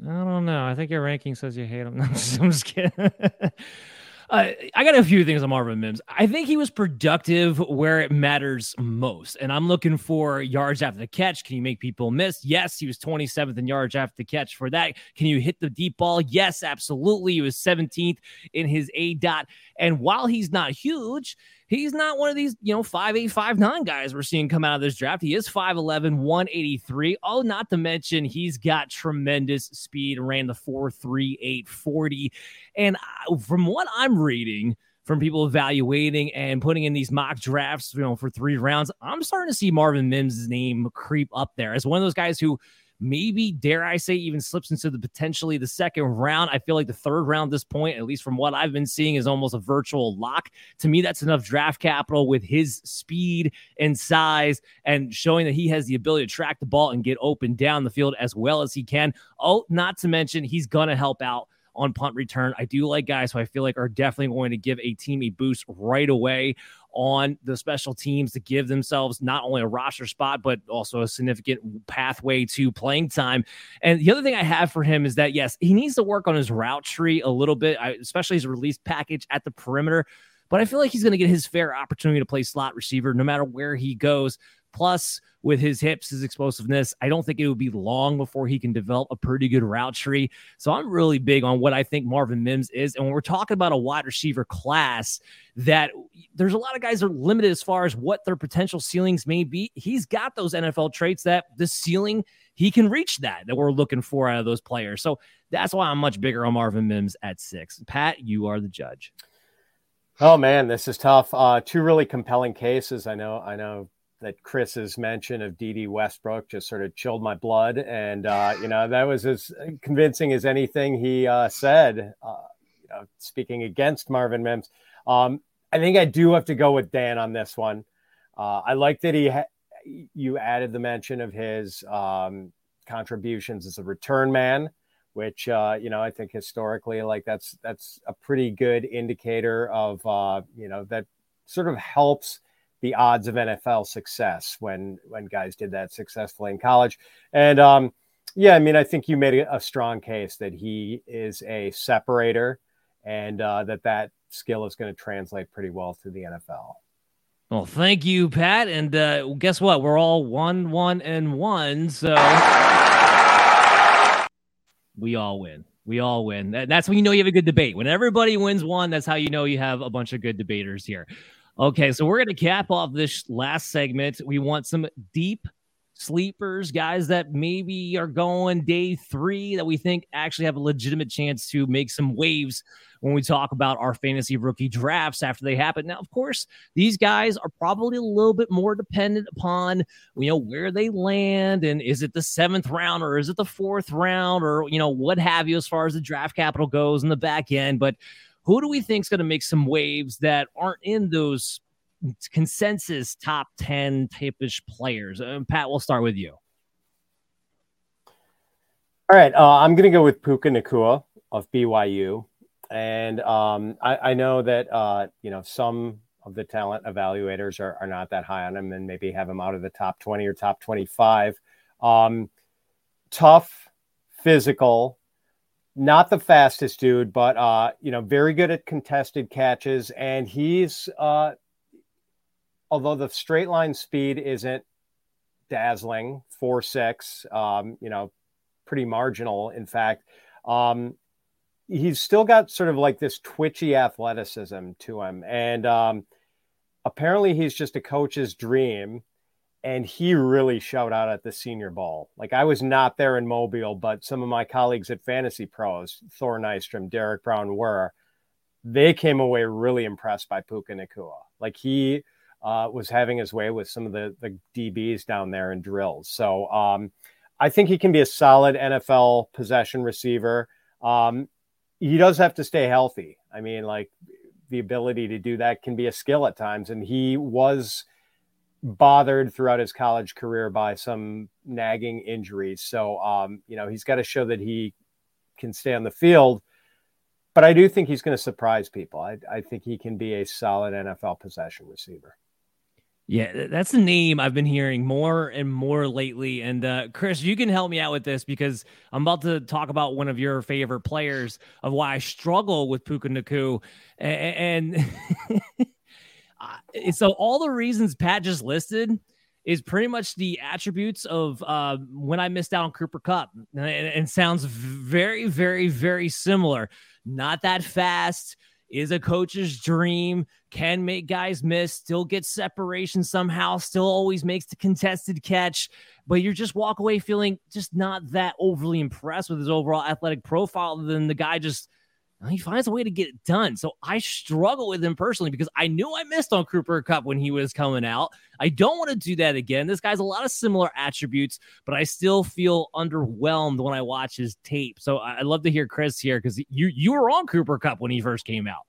I don't know. I think your ranking says you hate him. <laughs> I'm just kidding. <laughs> Uh, I got a few things on Marvin Mims. I think he was productive where it matters most. And I'm looking for yards after the catch. Can you make people miss? Yes, he was 27th in yards after the catch for that. Can you hit the deep ball? Yes, absolutely. He was 17th in his aDOT. And while he's not huge, he's not one of these, you know, five eight, five nine guys we're seeing come out of this draft. He is 5'11, 183. Oh, not to mention he's got tremendous speed, ran the 4'3, 40. And from what I'm reading, from people evaluating and putting in these mock drafts, you know, for three rounds, I'm starting to see Marvin Mims' name creep up there as one of those guys who maybe dare I say even slips into the potentially the second round. I feel like the third round this point, at least from what I've been seeing, is almost a virtual lock. To me, that's enough draft capital with his speed and size and showing that he has the ability to track the ball and get open down the field as well as he can. Oh, not to mention he's gonna help out on punt return. I do like guys who I feel like are definitely going to give a team a boost right away on the special teams to give themselves not only a roster spot, but also a significant pathway to playing time. And the other thing I have for him is that, yes, he needs to work on his route tree a little bit, especially his release package at the perimeter. But I feel like he's going to get his fair opportunity to play slot receiver no matter where he goes. Plus, with his hips, his explosiveness, I don't think it would be long before he can develop a pretty good route tree. So I'm really big on what I think Marvin Mims is. And when we're talking about a wide receiver class, that there's a lot of guys are limited as far as what their potential ceilings may be. He's got those NFL traits that the ceiling he can reach that that we're looking for out of those players. So that's why I'm much bigger on Marvin Mims at six. Pat, you are the judge. Oh man, this is tough. Uh, two really compelling cases. I know. I know that Chris's mention of Dede Westbrook just sort of chilled my blood, and uh, you know that was as convincing as anything he uh, said. Uh, you know, speaking against Marvin Mims, um, I think I do have to go with Dan on this one. Uh, I like that he ha- you added the mention of his um, contributions as a return man, which uh, you know I think historically, like that's that's a pretty good indicator of uh, you know that sort of helps the odds of NFL success when when guys did that successfully in college. And um, yeah, I mean, I think you made a strong case that he is a separator, and uh, that that skill is going to translate pretty well to the NFL. Well, thank you, Pat. And uh, guess what? We're all one, one, and one. So we all win. We all win. That's when you know you have a good debate. When everybody wins one, that's how you know you have a bunch of good debaters here. Okay, so we're going to cap off this last segment. We want some deep sleepers, guys that maybe are going day three that we think actually have a legitimate chance to make some waves when we talk about our fantasy rookie drafts after they happen. Now, of course, these guys are probably a little bit more dependent upon you know where they land and is it the seventh round or is it the fourth round or you know what have you as far as the draft capital goes in the back end, but who do we think is going to make some waves that aren't in those consensus top 10 typish players? Uh, Pat, we'll start with you. All right. Uh, I'm going to go with Puka Nacua of BYU. And um, I, I, know that, uh, you know, some of the talent evaluators are, are, not that high on him and maybe have him out of the top 20 or top 25. Um, tough, physical, not the fastest dude, but uh, you know, very good at contested catches, and he's uh, although the straight line speed isn't dazzling, four six, um, you know, pretty marginal. In fact, um, he's still got sort of like this twitchy athleticism to him, and um, apparently he's just a coach's dream and he really showed out at the senior bowl. Like I was not there in Mobile, but some of my colleagues at FantasyPros, Thor Nystrom, Derek Brown were. They came away really impressed by Puka Nacua. Like he uh, was having his way with some of the the DBs down there in drills. So um, I think he can be a solid NFL possession receiver. Um, he does have to stay healthy. I mean, like the ability to do that can be a skill at times, and he was bothered throughout his college career by some nagging injuries. So, um, you know, he's got to show that he can stay on the field. but I do think he's going to surprise people. I, I think he can be a solid NFL possession receiver. Yeah, that's the name I've been hearing more and more lately. And uh, Chris, you can help me out with this because I'm about to talk about one of your favorite players of why I struggle with Puka Nacua. And, and <laughs> so all the reasons Pat just listed is pretty much the attributes of uh, when I missed out on Cooper Kupp, and, and sounds very, very, very similar. Not that fast. Is a coach's dream, can make guys miss, still get separation somehow, still always makes the contested catch, but you're just walk away feeling just not that overly impressed with his overall athletic profile. than the guy just Uh, he finds a way to get it done. So I struggle with him personally because I knew I missed on Cooper Kupp when he was coming out. I don't want to do that again. This guy's a lot of similar attributes, but I still feel underwhelmed when I watch his tape. So I'd love to hear Chris here because you you were on Cooper Kupp when he first came out.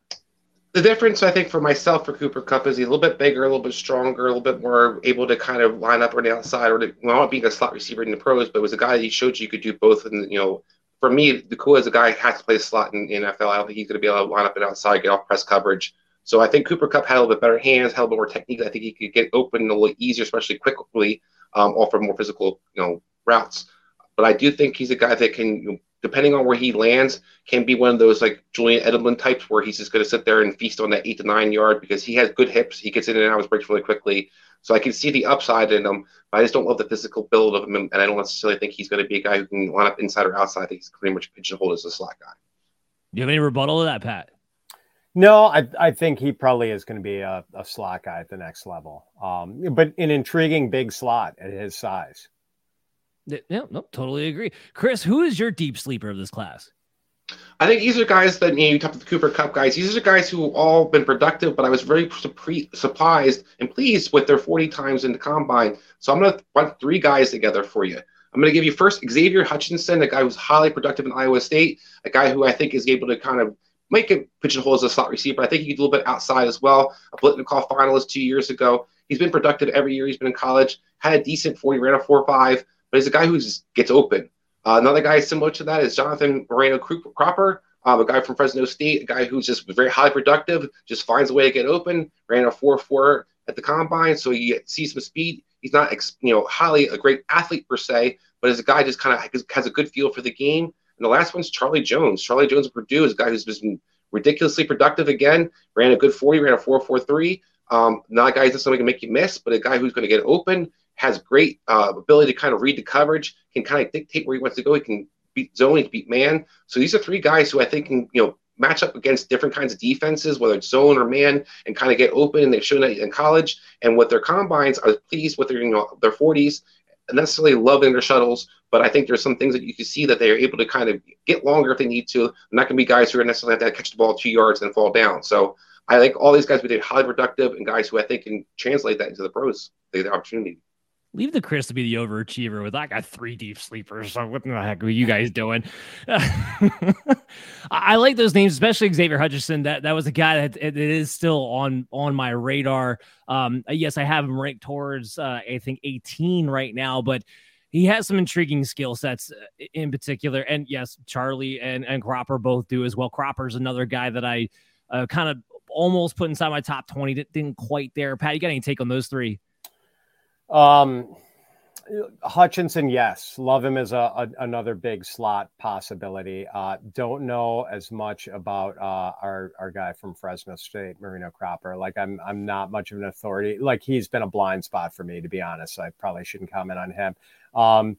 The difference, I think, for myself for Cooper Kupp is he's a little bit bigger, a little bit stronger, a little bit more able to kind of line up on the outside, or to, well, not being a slot receiver in the pros, but it was a guy that he showed you could do both, and you know, for me, Nacua is a guy has to play slot in, in NFL. I don't think he's going to be able to line up and outside, get off press coverage. So I think Cooper Kupp had a little bit better hands, had a little more technique. I think he could get open a little easier, especially quickly, um, off of more physical, you know, routes. But I do think he's a guy that can, depending on where he lands, can be one of those like Julian Edelman types where he's just going to sit there and feast on that eight to nine yard because he has good hips. He gets in and out of his breaks really quickly. So I can see the upside in him, but I just don't love the physical build of him, and I don't necessarily think he's going to be a guy who can line up inside or outside. I think he's pretty much pigeonholed as a slot guy. Do you have any rebuttal to that, Pat? No, I, I think he probably is going to be a, a slot guy at the next level. Um, but an intriguing big slot at his size. Yeah, no, totally agree. Chris, who is your deep sleeper of this class? I think these are guys that you know you talk to the Cooper Kupp guys. These are guys who all been productive, but I was very surprised and pleased with their 40 times in the combine. So I'm going to run three guys together for you. I'm going to give you first Xavier Hutchinson, a guy who's highly productive in Iowa State, a guy who I think is able to kind of make a pigeonhole as a slot receiver. I think he could do a little bit outside as well. A Biletnikoff finalist two years ago. He's been productive every year he's been in college. Had a decent 40, ran a 4 5, but he's a guy who gets open. Uh, another guy similar to that is Jonathan Moreno Cropper, um, a guy from Fresno State, a guy who's just very highly productive, just finds a way to get open. Ran a 4-4 at the combine, so you see some speed. He's not, you know, highly a great athlete per se, but as a guy just kind of has a good feel for the game. And the last one's Charlie Jones. Charlie Jones of Purdue is a guy who's been ridiculously productive again. Ran a good 40, ran a 4-4-3. Um, not a guy necessarily going to make you miss, but a guy who's going to get open has great uh, ability to kind of read the coverage, can kind of dictate where he wants to go. He can beat zone, he can beat man. So these are three guys who I think can, you know, match up against different kinds of defenses, whether it's zone or man, and kind of get open. And they've shown that in college. And with their combines, I was pleased with their, you know, their 40s. Necessarily loving their shuttles, but I think there's some things that you can see that they are able to kind of get longer if they need to. Not going to be guys who are necessarily have to catch the ball two yards and fall down. So I like all these guys who did highly productive and guys who I think can translate that into the pros. The opportunity leave the Chris to be the overachiever with I got three deep sleepers. So what the heck are you guys doing? <laughs> I like those names, especially Xavier Hutchinson. That that was a guy that it is still on on my radar. Um, yes, I have him ranked towards uh, I think 18 right now, but he has some intriguing skill sets uh, in particular. And yes, Charlie and and Cropper both do as well. Cropper's another guy that I uh, kind of almost put inside my top 20. Didn't quite there. Pat, you got any take on those three? Um, Hutchinson, yes, love him as a, a another big slot possibility. Uh, don't know as much about uh, our our guy from Fresno State, Moreno Cropper. Like I'm I'm not much of an authority. Like he's been a blind spot for me, to be honest. I probably shouldn't comment on him. Um,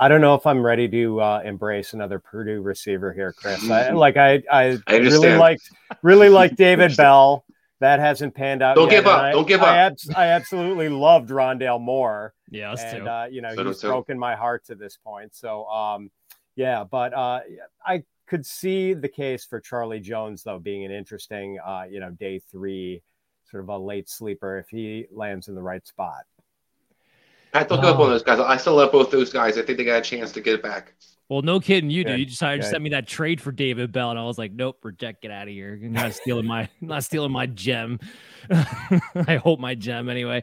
I don't know if I'm ready to uh, embrace another Purdue receiver here, Chris. I, like I I, I really liked really like David <laughs> Bell. That hasn't panned out. Don't yet. give up. I, Don't give I up. I absolutely loved Rondale Moore. Yeah, us and, too. Uh, you know, so he's broken my heart to this point. So, um, yeah, but uh, I could see the case for Charlie Jones though being an interesting, uh, you know, day three, sort of a late sleeper if he lands in the right spot. Pat, don't oh. up on those guys. I still love both those guys. I think they got a chance to get it back. Well, no kidding, you do. You decided to send me that trade for David Bell, and I was like, "Nope, reject, get out of here. You're not stealing my, <laughs> not stealing my gem. <laughs> I hope my gem anyway."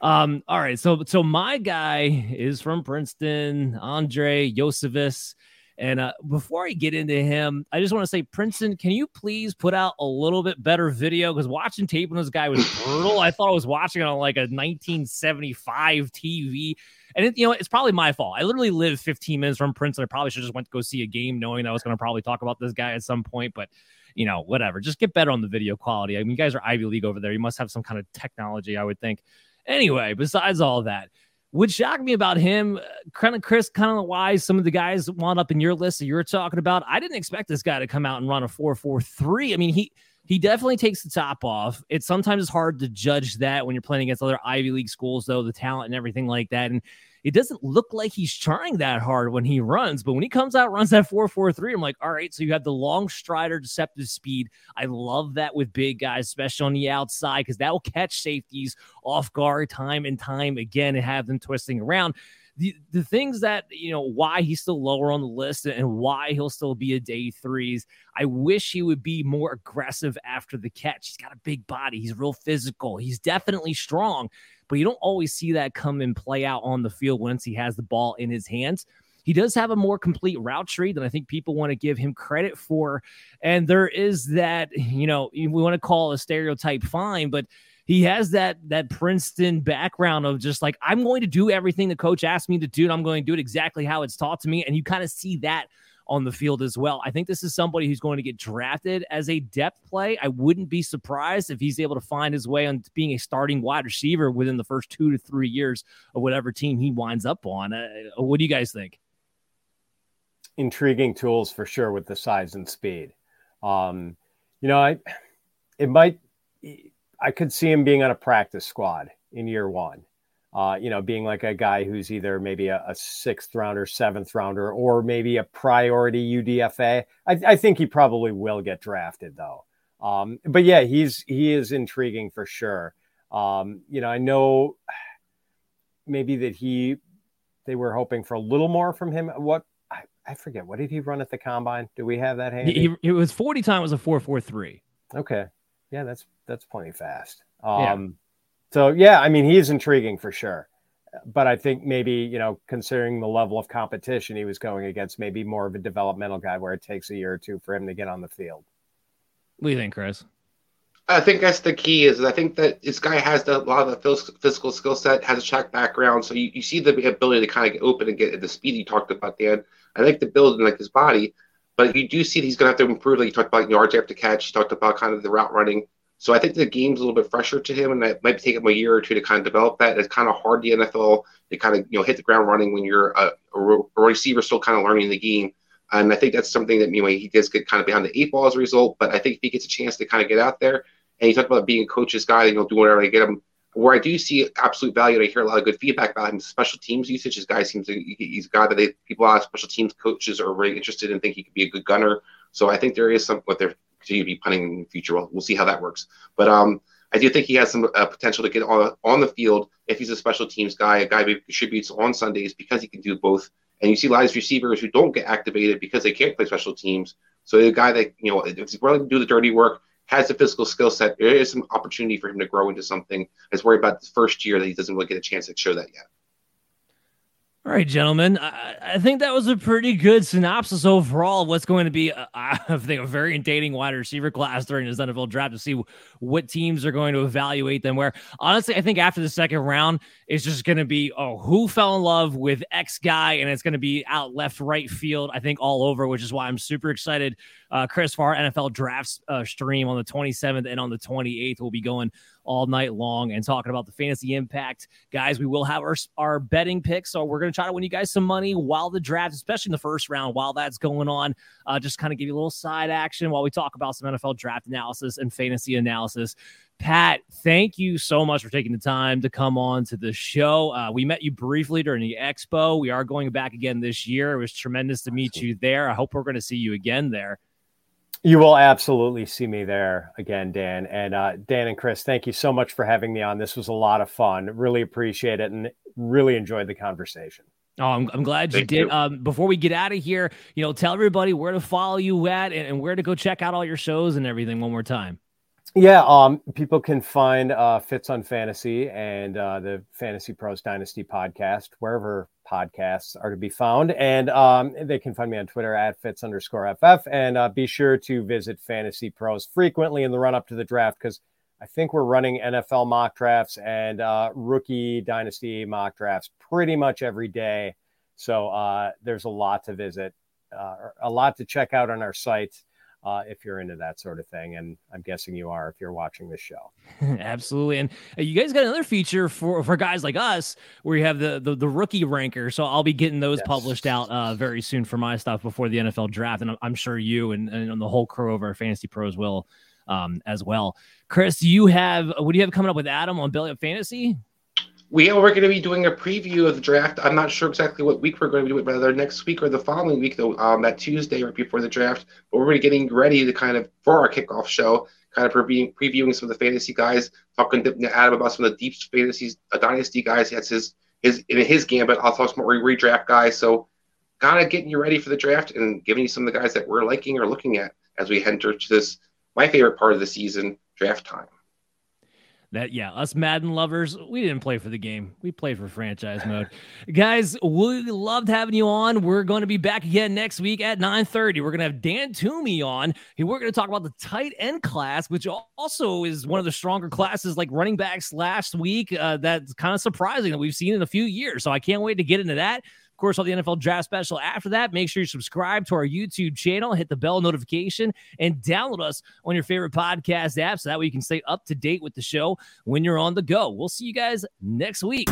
Um, all right, so so my guy is from Princeton, Andre Iosivas. And uh, before I get into him, I just want to say, Princeton, can you please put out a little bit better video? Because watching tape on this guy was brutal. I thought I was watching on like a 1975 TV. And it, you know, it's probably my fault. I literally live 15 minutes from Princeton. I probably should just went to go see a game, knowing that I was going to probably talk about this guy at some point. But you know, whatever. Just get better on the video quality. I mean, you guys are Ivy League over there. You must have some kind of technology, I would think. Anyway, besides all that, what shocked me about him, uh, kind of Chris, kind of why some of the guys wound up in your list that you're talking about. I didn't expect this guy to come out and run a 4 4 3. I mean, he he definitely takes the top off. It's sometimes hard to judge that when you're playing against other Ivy League schools, though, the talent and everything like that. And it doesn't look like he's trying that hard when he runs, but when he comes out, runs that 4 4 3, I'm like, all right, so you have the long strider, deceptive speed. I love that with big guys, especially on the outside, because that will catch safeties off guard time and time again and have them twisting around the the things that you know why he's still lower on the list and why he'll still be a day threes. I wish he would be more aggressive after the catch. He's got a big body. He's real physical. He's definitely strong, but you don't always see that come and play out on the field once he has the ball in his hands. He does have a more complete route tree than I think people want to give him credit for. And there is that, you know, we want to call a stereotype fine, but he has that that Princeton background of just like I'm going to do everything the coach asked me to do, and I'm going to do it exactly how it's taught to me. And you kind of see that on the field as well. I think this is somebody who's going to get drafted as a depth play. I wouldn't be surprised if he's able to find his way on being a starting wide receiver within the first two to three years of whatever team he winds up on. Uh, what do you guys think? Intriguing tools for sure with the size and speed. Um, you know, I it might I could see him being on a practice squad in year one. Uh, you know, being like a guy who's either maybe a, a, sixth rounder, seventh rounder, or maybe a priority UDFA. I, I think he probably will get drafted though. Um, but yeah, he's he is intriguing for sure. Um, you know, I know maybe that he they were hoping for a little more from him. What I, I forget. What did he run at the combine? Do we have that handy? He, it was forty time was a four four three. Okay, yeah, that's that's plenty fast. Um, yeah. So yeah, I mean, he's intriguing for sure. But I think maybe you know, considering the level of competition he was going against, maybe more of a developmental guy where it takes a year or two for him to get on the field. What do you think, Chris? I think that's the key. Is I think that this guy has the, a lot of the physical skill set, has a track background, so you, you see the ability to kind of get open and get the speed you talked about, Dan. I like the build and like his body, but you do see that he's going to have to improve. Like you talked about yards after catch, you talked about kind of the route running. So I think the game's a little bit fresher to him, and it might take him a year or two to kind of develop that. It's kind of hard the NFL to kind of you know hit the ground running when you're a, a receiver still kind of learning the game. And I think that's something that anyway he does get kind of behind the eight ball as a result. But I think if he gets a chance to kind of get out there, and he talked about being a coach's guy, and you know, do whatever to get him. Where I do see absolute value, and I hear a lot of good feedback about him. Special teams usage. This guy seems to he's a guy that they, people, of special teams coaches are really interested in, think he could be a good gunner. So I think there is some what they're continue to be punting in the future. We'll, we'll see how that works. But um, I do think he has some uh, potential to get on on the field if he's a special teams guy, a guy who contributes on Sundays because he can do both. And you see a lot of receivers who don't get activated because they can't play special teams. So a guy that you know, if he's willing to do the dirty work, has the physical skill set, there is some opportunity for him to grow into something. Let's worry about the first year that he doesn't really get a chance to show that yet. All right, gentlemen. I, I, think that was a pretty good synopsis overall of what's going to be, uh, <laughs> I think, a very dating wide receiver class during this NFL draft to see what teams are going to evaluate them. Where honestly, I think after the second round, it's just going to be, oh, who fell in love with X guy, and it's going to be out left, right field. I think all over, which is why I'm super excited. Uh, Chris, for our NFL drafts uh, stream on the 27th and on the 28th, we'll be going all night long and talking about the fantasy impact. Guys, we will have our, our betting picks. So we're going to try to win you guys some money while the draft, especially in the first round, while that's going on. Uh, just kind of give you a little side action while we talk about some NFL draft analysis and fantasy analysis. Pat, thank you so much for taking the time to come on to the show. Uh, we met you briefly during the expo. We are going back again this year. It was tremendous to meet you there. I hope we're going to see you again there. You will absolutely see me there again, Dan. And uh, Dan and Chris, thank you so much for having me on. This was a lot of fun. Really appreciate it and really enjoyed the conversation. Oh, I'm, I'm glad you Thank did. You. Um, before we get out of here, you know, tell everybody where to follow you at and, and, where to go check out all your shows and everything one more time. Yeah, um, people can find uh, Fitz on Fantasy and uh, the FantasyPros Dynasty podcast wherever podcasts are to be found, and um, they can find me on Twitter at Fitz underscore FF, and uh, be sure to visit FantasyPros frequently in the run up to the draft because I think we're running NFL mock drafts and uh, rookie dynasty mock drafts pretty much every day. So uh, there's a lot to visit, uh, a lot to check out on our site uh, if you're into that sort of thing. And I'm guessing you are if you're watching this show. <laughs> Absolutely. And uh, you guys got another feature for, for guys like us where you have the, the, the rookie ranker. So I'll be getting those yes. published out uh, very soon for my stuff before the NFL draft. And I'm, I'm sure you and, and the whole crew of our FantasyPros will um, as well. Chris, you have what do you have coming up with Adam on Belly Up Fantasy? We are going to be doing a preview of the draft. I'm not sure exactly what week we're going to do it, whether next week or the following week, though, um, that Tuesday right before the draft. But we're getting ready to kind of for our kickoff show, kind of previewing, previewing some of the fantasy guys, talking to Adam about some of the deep fantasies, uh, dynasty guys. That's his his in his gambit. I'll talk some more redraft guys. So, kind of getting you ready for the draft and giving you some of the guys that we're liking or looking at as we enter to this my favorite part of the season, draft time that yeah us madden lovers we didn't play for the game. We played for franchise mode. <laughs> Guys we loved having you on. We're going to be back again next week at 9 30 we're going to have dan toomey on. And we're going to talk about the tight end class which also is one of the stronger classes like running backs last week uh, that's kind of surprising that we've seen in a few years. So i can't wait to get into that of course, all the NFL draft special after that. Make sure you subscribe to our YouTube channel, hit the bell notification, and download us on your favorite podcast app so that way you can stay up to date with the show when you're on the go. We'll see you guys next week.